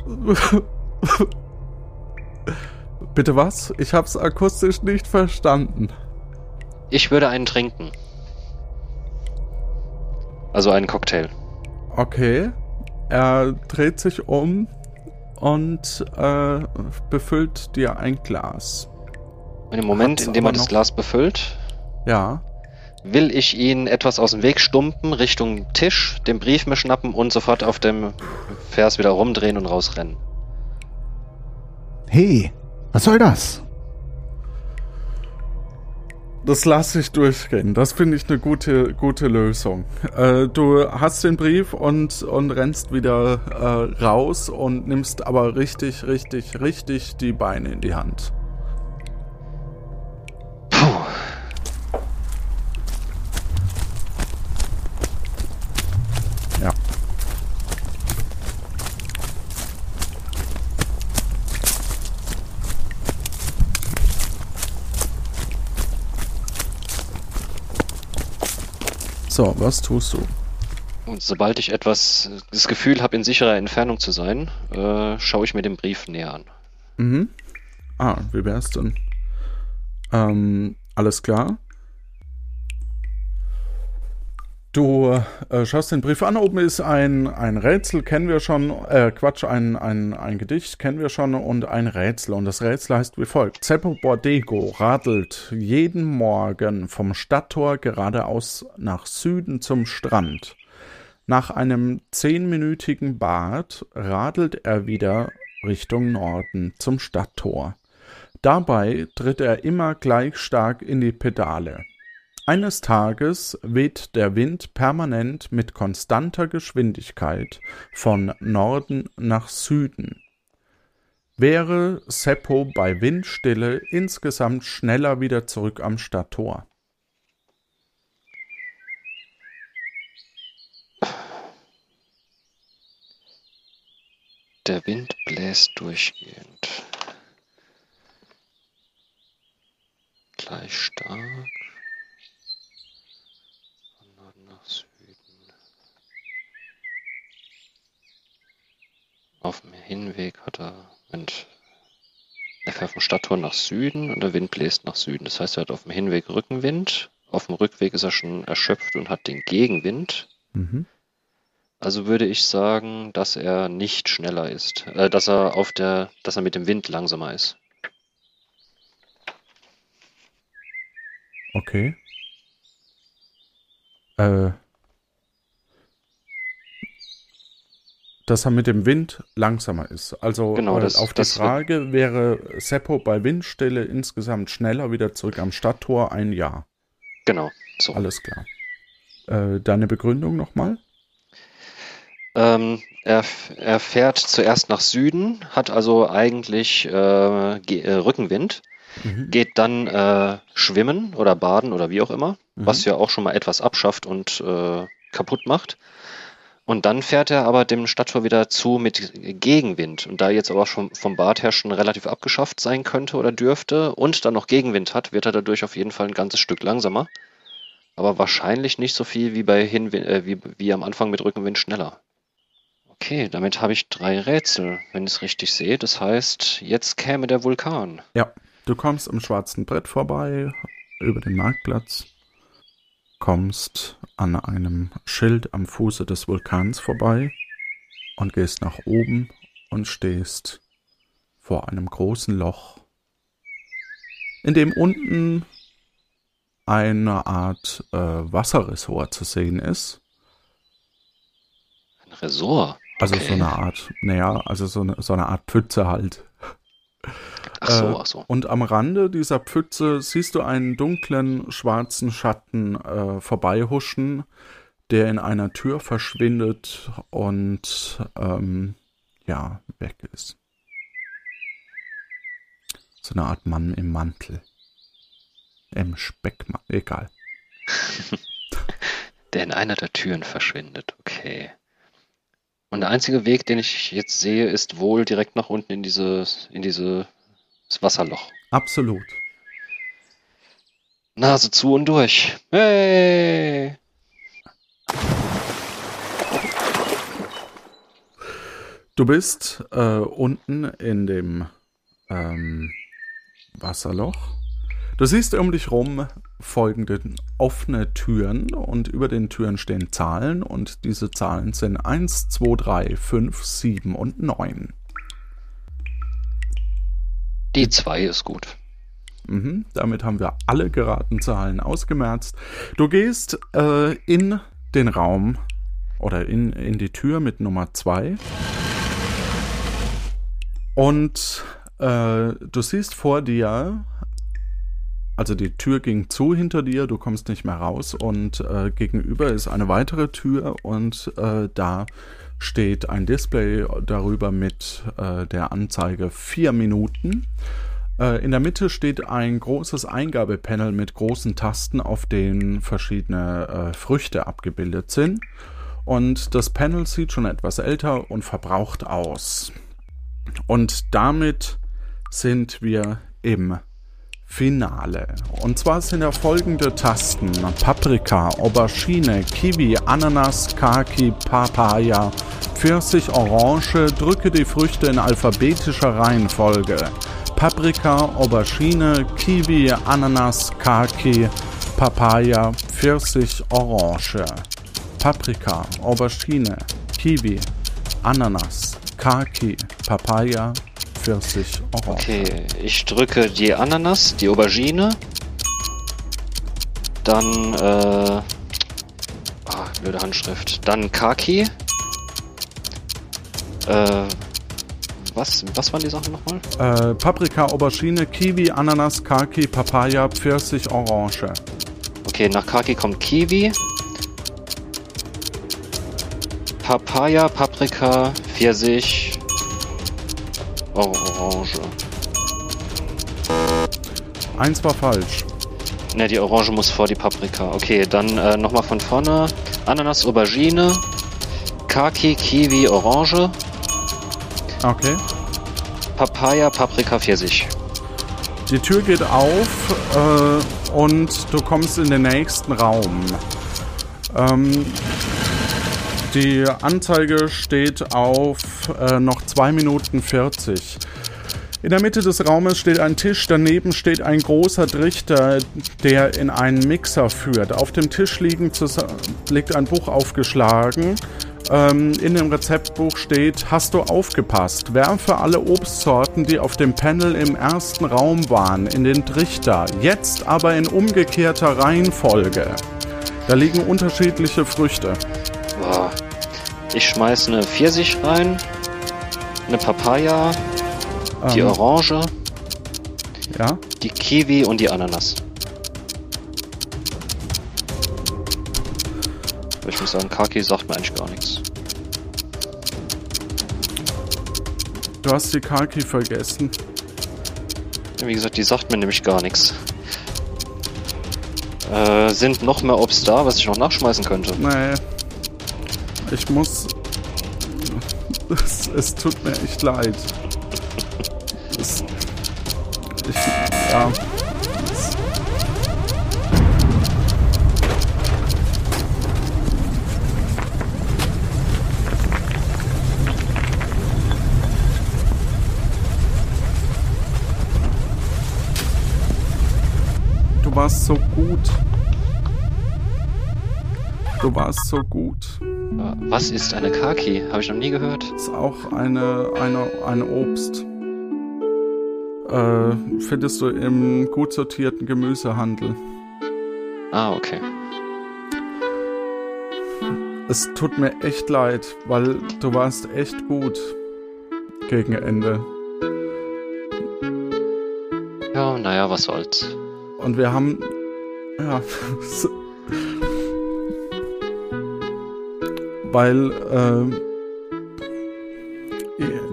Bitte was? Ich hab's akustisch nicht verstanden. Ich würde einen trinken. Also einen Cocktail. Okay. Er dreht sich um und äh, befüllt dir ein Glas. Und im Moment, Hat's in dem er das Glas befüllt, Ja. Will ich ihn etwas aus dem Weg stumpen, Richtung Tisch, den Brief mir schnappen und sofort auf dem Vers wieder rumdrehen und rausrennen. Hey, was soll das? Das lasse ich durchgehen. Das finde ich eine gute, gute Lösung. Äh, du hast den Brief und, und rennst wieder äh, raus und nimmst aber richtig, richtig, richtig die Beine in die Hand. So, was tust du? Und sobald ich etwas das Gefühl habe, in sicherer Entfernung zu sein, äh, schaue ich mir den Brief näher an. Mhm. Ah, wie wär's denn? Ähm, alles klar. Du äh, schaust den Brief an, oben ist ein, ein Rätsel, kennen wir schon, äh, Quatsch, ein, ein, ein Gedicht, kennen wir schon, und ein Rätsel. Und das Rätsel heißt wie folgt. Zeppo Bordego radelt jeden Morgen vom Stadttor geradeaus nach Süden zum Strand. Nach einem zehnminütigen Bad radelt er wieder Richtung Norden zum Stadttor. Dabei tritt er immer gleich stark in die Pedale. Eines Tages weht der Wind permanent mit konstanter Geschwindigkeit von Norden nach Süden. Wäre Seppo bei Windstille insgesamt schneller wieder zurück am Stadttor? Der Wind bläst durchgehend. Gleich stark. Von Norden nach Süden. Auf dem Hinweg hat er. Moment. Er fährt vom Stadttor nach Süden und der Wind bläst nach Süden. Das heißt, er hat auf dem Hinweg Rückenwind. Auf dem Rückweg ist er schon erschöpft und hat den Gegenwind. Mhm. Also würde ich sagen, dass er nicht schneller ist, äh, dass er auf der, dass er mit dem Wind langsamer ist. Okay. Äh. Dass er mit dem Wind langsamer ist. Also Genau, äh, das- auf die Frage wäre Seppo bei Windstille insgesamt schneller wieder zurück am Stadttor ein Jahr. Genau, so. Alles klar. Äh, deine Begründung nochmal? Ähm, er, er fährt zuerst nach Süden, hat also eigentlich äh, äh, Rückenwind, Mhm. geht dann äh, schwimmen oder baden oder wie auch immer, Mhm. was ja auch schon mal etwas abschafft und kaputt macht. Und dann fährt er aber dem Stadttor wieder zu mit Gegenwind. Und da jetzt aber schon vom Bad her schon relativ abgeschafft sein könnte oder dürfte und dann noch Gegenwind hat, wird er dadurch auf jeden Fall ein ganzes Stück langsamer. Aber wahrscheinlich nicht so viel wie bei Hinwind, äh, wie, wie am Anfang mit Rückenwind schneller. Okay, damit habe ich drei Rätsel, wenn ich es richtig sehe. Das heißt, jetzt käme der Vulkan. Ja. Du kommst am schwarzen Brett vorbei, über den Marktplatz, kommst an einem Schild am Fuße des Vulkans vorbei und gehst nach oben und stehst vor einem großen Loch, in dem unten eine Art äh, Wasserressort zu sehen ist. Ein Resort. Also Okay. so eine Art, naja, also so eine, so eine Art Pfütze halt. Ach so, Äh, ach so. Und am Rande dieser Pfütze siehst du einen dunklen, schwarzen Schatten äh, vorbeihuschen, der in einer Tür verschwindet und ähm, ja, weg ist. So eine Art Mann im Mantel. Im Speckmantel, egal. Der in einer der Türen verschwindet, okay. Und der einzige Weg, den ich jetzt sehe, ist wohl direkt nach unten in dieses, in dieses Wasserloch. Absolut. Nase zu und durch. Hey! Du bist äh, unten in dem ähm, Wasserloch. Du siehst um dich rum folgende offene Türen und über den Türen stehen Zahlen und diese Zahlen sind 1, 2, 3, 5, 7 und 9. Die 2 ist gut. Mhm, damit haben wir alle geraten Zahlen ausgemerzt. Du gehst äh, in den Raum oder in, in die Tür mit Nummer 2 und äh, du siehst vor dir, also die Tür ging zu hinter dir, du kommst nicht mehr raus und äh, gegenüber ist eine weitere Tür und äh, da steht ein Display darüber mit äh, der Anzeige vier Minuten. Äh, in der Mitte steht ein großes Eingabepanel mit großen Tasten, auf denen verschiedene äh, Früchte abgebildet sind. Und das Panel sieht schon etwas älter und verbraucht aus. Und damit sind wir im Finale. Und zwar sind ja folgende Tasten: Paprika, Aubergine, Kiwi, Ananas, Kaki, Papaya, Pfirsich, Orange. Drücke die Früchte in alphabetischer Reihenfolge. Paprika, Aubergine, Kiwi, Ananas, Kaki, Papaya, Pfirsich, Orange. Paprika, Aubergine, Kiwi, Ananas, Kaki, Papaya, Pfirsich, Orange. Okay, ich drücke die Ananas, die Aubergine. Dann, äh. Ah, blöde Handschrift. Dann Kaki. Äh. Was, was waren die Sachen nochmal? Äh, Paprika, Aubergine, Kiwi, Ananas, Kaki, Papaya, Pfirsich, Orange. Okay, nach Kaki kommt Kiwi. Papaya, Paprika, Pfirsich, Orange. Eins war falsch. Ne, die Orange muss vor die Paprika. Okay, dann äh, nochmal von vorne. Ananas, Aubergine, Kaki, Kiwi, Orange, Okay. Papaya, Paprika, Pfirsich. Die Tür geht auf äh, und du kommst in den nächsten Raum. Ähm, die Anzeige steht auf äh, noch 2 Minuten 40. In der Mitte des Raumes steht ein Tisch, daneben steht ein großer Trichter, der in einen Mixer führt. Auf dem Tisch liegen, liegt ein Buch aufgeschlagen. Ähm, in dem Rezeptbuch steht, hast du aufgepasst, werfe alle Obstsorten, die auf dem Panel im ersten Raum waren, in den Trichter, jetzt aber in umgekehrter Reihenfolge. Da liegen unterschiedliche Früchte. Ich schmeiß eine Pfirsich rein, eine Papaya, die Ähm, Orange, ja? die Kiwi und die Ananas. Ich muss sagen, Kaki sagt mir eigentlich gar nichts. Du hast die Kaki vergessen. Wie gesagt, die sagt mir nämlich gar nichts. Äh, sind noch mehr Obst da, was ich noch nachschmeißen könnte? Nee. Ich muss. Es, es tut mir echt leid. Es, ich, ja. Es, du warst so gut. Du warst so gut. Was ist eine Kaki? Habe ich noch nie gehört. ist auch eine, eine, ein Obst. Äh, findest du im gut sortierten Gemüsehandel. Ah, okay. Es tut mir echt leid, weil du warst echt gut gegen Ende. Ja, naja, was soll's. Und wir haben. Ja. weil äh,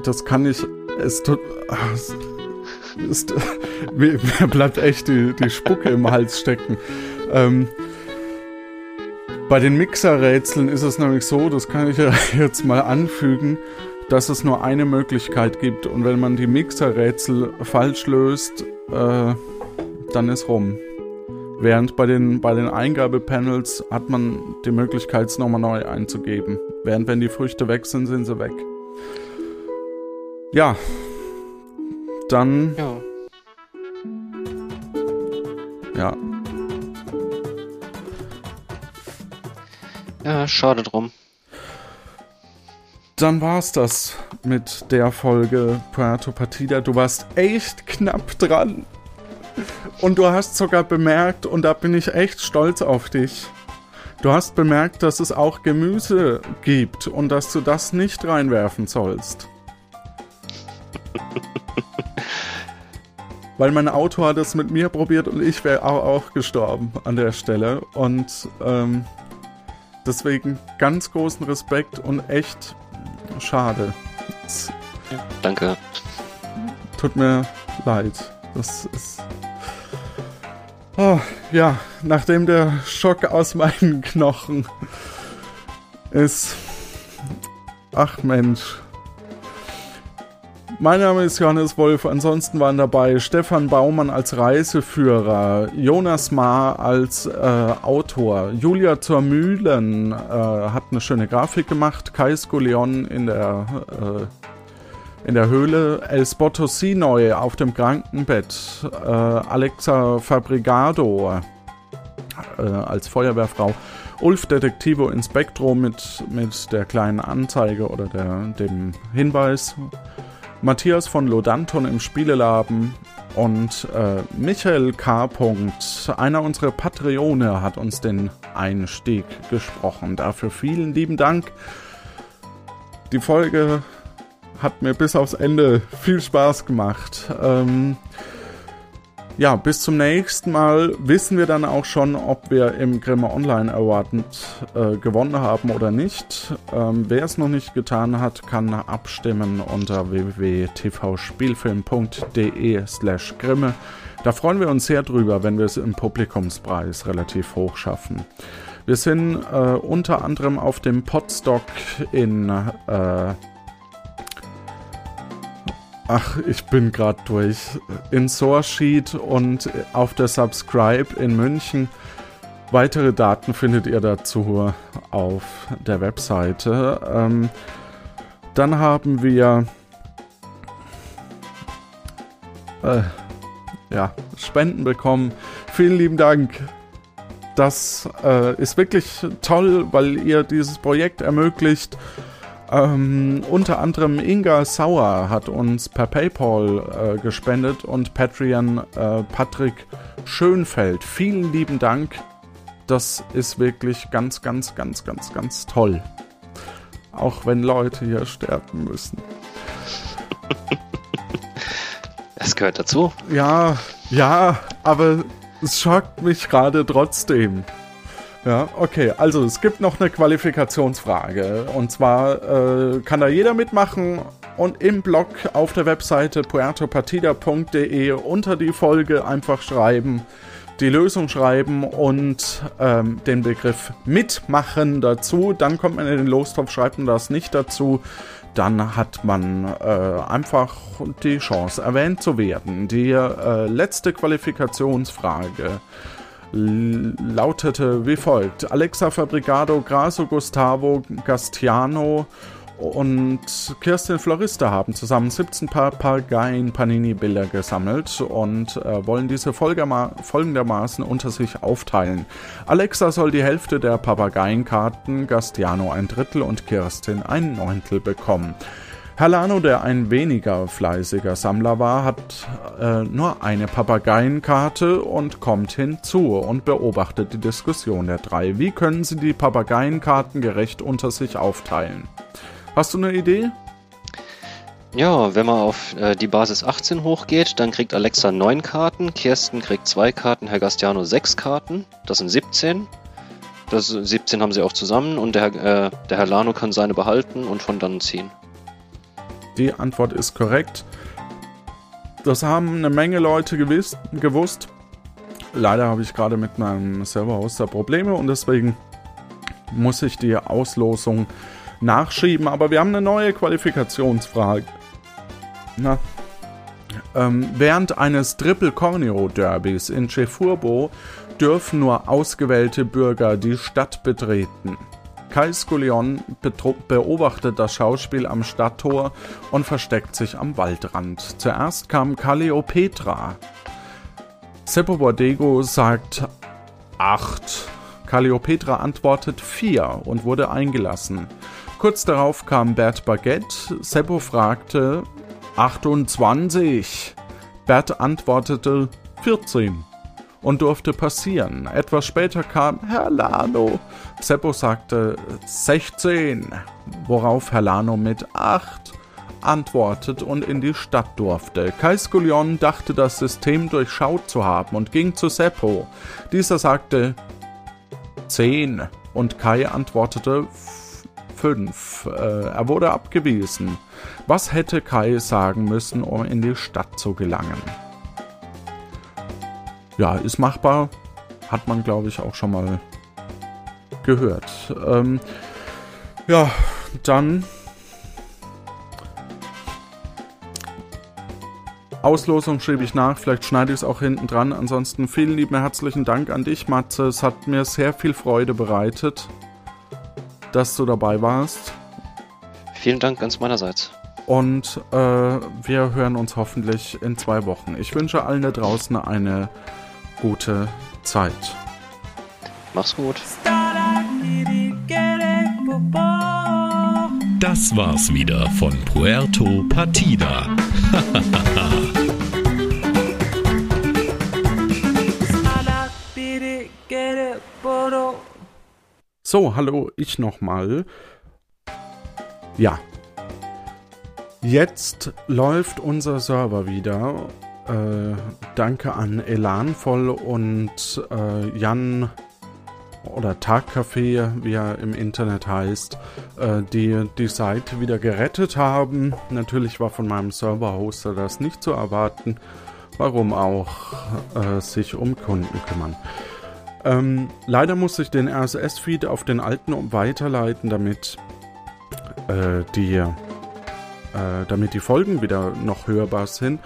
das kann ich. Es tut. ach, es mir, mir bleibt echt die, die Spucke im Hals stecken. Ähm, bei den Mixerrätseln ist es nämlich so, das kann ich jetzt mal anfügen, dass es nur eine Möglichkeit gibt und wenn man die Mixerrätsel falsch löst, äh, dann ist rum. Während bei den, bei den Eingabepanels hat man die Möglichkeit, es nochmal neu einzugeben. Während wenn die Früchte weg sind, sind sie weg. Ja. Dann, Ja. ja. Ja, schade drum. Dann war's das mit der Folge Puerto Partida. Du warst echt knapp dran. Und du hast sogar bemerkt, und da bin ich echt stolz auf dich. Du hast bemerkt, dass es auch Gemüse gibt und dass du das nicht reinwerfen sollst. Weil mein Auto hat es mit mir probiert und ich wäre auch, auch gestorben an der Stelle. Und ähm, deswegen ganz großen Respekt und echt schade. Danke. tut mir leid. Das ist. Oh, ja, nachdem der Schock aus meinen Knochen ist. Ach Mensch. Mein Name ist Johannes Wolf. Ansonsten waren dabei Stefan Baumann als Reiseführer, Jonas Maar als äh, Autor, Julia zur Mühlen äh, hat eine schöne Grafik gemacht, Kai Skullion in der äh, in der Höhle, El Spotto Sinoi auf dem Krankenbett, äh, Alexa Fabrigado äh, als Feuerwehrfrau, Ulf Detektivo in Spectro mit, mit der kleinen Anzeige oder der, dem Hinweis, Matthias von Lodanton im Spieleladen und äh, Michael K. Punkt, einer unserer Patreone, hat uns den Einstieg gesprochen. Dafür vielen lieben Dank. Die Folge hat mir bis aufs Ende viel Spaß gemacht. Ähm, ja, bis zum nächsten Mal wissen wir dann auch schon, ob wir im Grimme Online Award äh, gewonnen haben oder nicht. Ähm, wer es noch nicht getan hat, kann abstimmen unter www.tvspielfilm.de slash Grimme. Da freuen wir uns sehr drüber, wenn wir es im Publikumspreis relativ hoch schaffen. Wir sind äh, unter anderem auf dem Podstock in äh, Ach, ich bin gerade durch. In Sourcesheet und auf der Subscribe in München. Weitere Daten findet ihr dazu auf der Webseite. Ähm, dann haben wir äh, ja, Spenden bekommen. Vielen lieben Dank. Das äh, ist wirklich toll, weil ihr dieses Projekt ermöglicht. Ähm, unter anderem Inga Sauer hat uns per PayPal äh, gespendet und Patreon äh, Patrick Schönfeld. Vielen lieben Dank. Das ist wirklich ganz, ganz, ganz, ganz, ganz toll. Auch wenn Leute hier sterben müssen. Es gehört dazu. Ja, ja, aber es schockt mich gerade trotzdem. Ja, okay. Also es gibt noch eine Qualifikationsfrage. Und zwar äh, kann da jeder mitmachen und im Blog auf der Webseite puertopartida.de unter die Folge einfach schreiben, die Lösung schreiben und ähm, den Begriff mitmachen dazu. Dann kommt man in den Lostopf, schreibt man das nicht dazu. Dann hat man äh, einfach die Chance, erwähnt zu werden. Die äh, letzte Qualifikationsfrage lautete wie folgt. Alexa Fabricado, Graso Gustavo, Gastiano und Kirstin Florista haben zusammen 17 Papageien Panini-Bilder gesammelt und äh, wollen diese folgendermaßen unter sich aufteilen. Alexa soll die Hälfte der Papageienkarten, Gastiano ein Drittel und Kirstin ein Neuntel bekommen. Herr Lano, der ein weniger fleißiger Sammler war, hat äh, nur eine Papageienkarte und kommt hinzu und beobachtet die Diskussion der drei. Wie können sie die Papageienkarten gerecht unter sich aufteilen? Hast du eine Idee? Ja, wenn man auf äh, die Basis 18 hochgeht, dann kriegt Alexa 9 Karten, Kirsten kriegt 2 Karten, Herr Gastiano 6 Karten, das sind 17. Das 17 haben sie auch zusammen und der, äh, der Herr Lano kann seine behalten und von dann ziehen. Die Antwort ist korrekt. Das haben eine Menge Leute gewiss, gewusst. Leider habe ich gerade mit meinem Serverhoster Probleme und deswegen muss ich die Auslosung nachschieben. Aber wir haben eine neue Qualifikationsfrage. Na, ähm, während eines Triple Corneo Derbys in Chefurbo dürfen nur ausgewählte Bürger die Stadt betreten. Kai Skullion beobachtet das Schauspiel am Stadttor und versteckt sich am Waldrand. Zuerst kam Calliopetra. Seppo Bordego sagt acht. Calliopetra antwortet vier und wurde eingelassen. Kurz darauf kam Bert Baguette. Seppo fragte 28. Bert antwortete 14 und durfte passieren. Etwas später kam Herr Lano. Seppo sagte 16, worauf Herr Lano mit 8 antwortet und in die Stadt durfte. Kai Skullion dachte, das System durchschaut zu haben und ging zu Seppo. Dieser sagte 10 und Kai antwortete 5. Äh, er wurde abgewiesen. Was hätte Kai sagen müssen, um in die Stadt zu gelangen? Ja, ist machbar. Hat man, glaube ich, auch schon mal gehört. Ähm, ja, dann Auslosung schrieb ich nach, vielleicht schneide ich es auch hinten dran. Ansonsten vielen lieben herzlichen Dank an dich, Matze. Es hat mir sehr viel Freude bereitet, dass du dabei warst. Vielen Dank ganz meinerseits. Und äh, wir hören uns hoffentlich in zwei Wochen. Ich wünsche allen da draußen eine gute Zeit. Mach's gut. Das war's wieder von Puerto Partida. So, hallo, ich nochmal. Ja. Jetzt läuft unser Server wieder. Äh, danke an Elanvoll und äh, Jan oder Tagcafé, wie er im Internet heißt, äh, die die Seite wieder gerettet haben. Natürlich war von meinem Serverhoster das nicht zu erwarten. Warum auch äh, sich um Kunden kümmern. Ähm, leider muss ich den RSS-Feed auf den alten weiterleiten, damit äh, die, damit die Folgen wieder noch hörbar sind.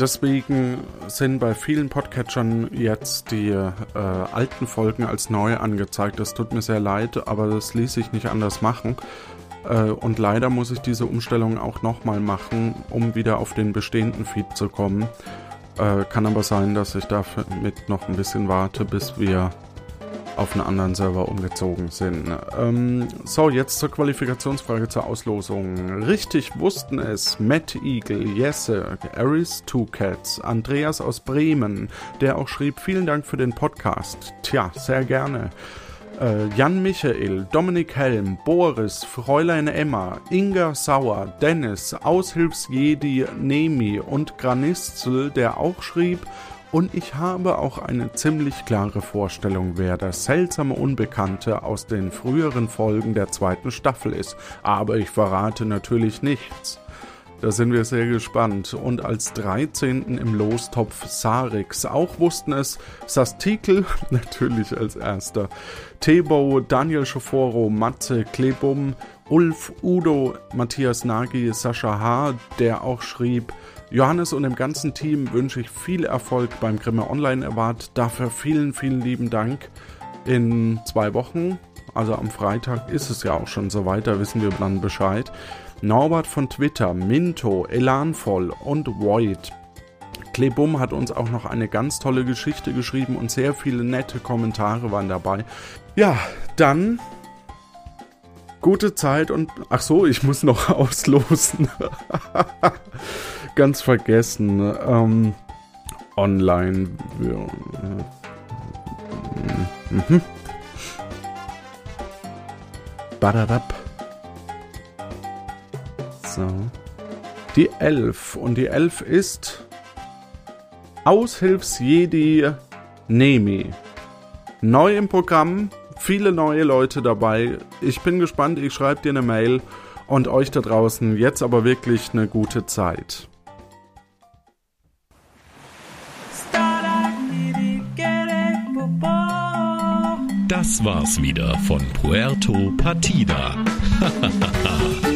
Deswegen sind bei vielen Podcatchern jetzt die äh, alten Folgen als neu angezeigt. Das tut mir sehr leid, aber das ließ sich nicht anders machen. Äh, und leider muss ich diese Umstellung auch nochmal machen, um wieder auf den bestehenden Feed zu kommen. Äh, kann aber sein, dass ich damit noch ein bisschen warte, bis wir auf einen anderen Server umgezogen sind. Ähm, so, jetzt zur Qualifikationsfrage zur Auslosung. Richtig wussten es Matt Eagle, Jesse, Aris Two Cats, Andreas aus Bremen, der auch schrieb, vielen Dank für den Podcast. Tja, sehr gerne. Äh, Jan Michael, Dominik Helm, Boris, Fräulein Emma, Inga Sauer, Dennis, Aushilfsjedi Nemi und Granistel, der auch schrieb, und ich habe auch eine ziemlich klare Vorstellung, wer der seltsame Unbekannte aus den früheren Folgen der zweiten Staffel ist. Aber ich verrate natürlich nichts. Da sind wir sehr gespannt. Und als 13. im Lostopf Sarix. Auch wussten es Sastikel, natürlich als erster. Tebo, Daniel Schoforo, Matze, Klebum, Ulf, Udo, Matthias Nagy, Sascha H., der auch schrieb, Johannes und dem ganzen Team wünsche ich viel Erfolg beim Grimme Online Award. Dafür vielen, vielen lieben Dank. In zwei Wochen, also am Freitag, ist es ja auch schon soweit, da wissen wir dann Bescheid. Norbert von Twitter, Minto, Elanvoll und Void. Klebum hat uns auch noch eine ganz tolle Geschichte geschrieben und sehr viele nette Kommentare waren dabei. Ja, dann gute Zeit und ach so, ich muss noch auslosen. Ganz vergessen. Ähm, online. Mhm. Badadab. So. Die Elf. Und die Elf ist Aushilfsjedi Nemi. Neu im Programm viele neue Leute dabei. Ich bin gespannt, ich schreibe dir eine Mail und euch da draußen jetzt aber wirklich eine gute Zeit. Das war's wieder von Puerto Partida.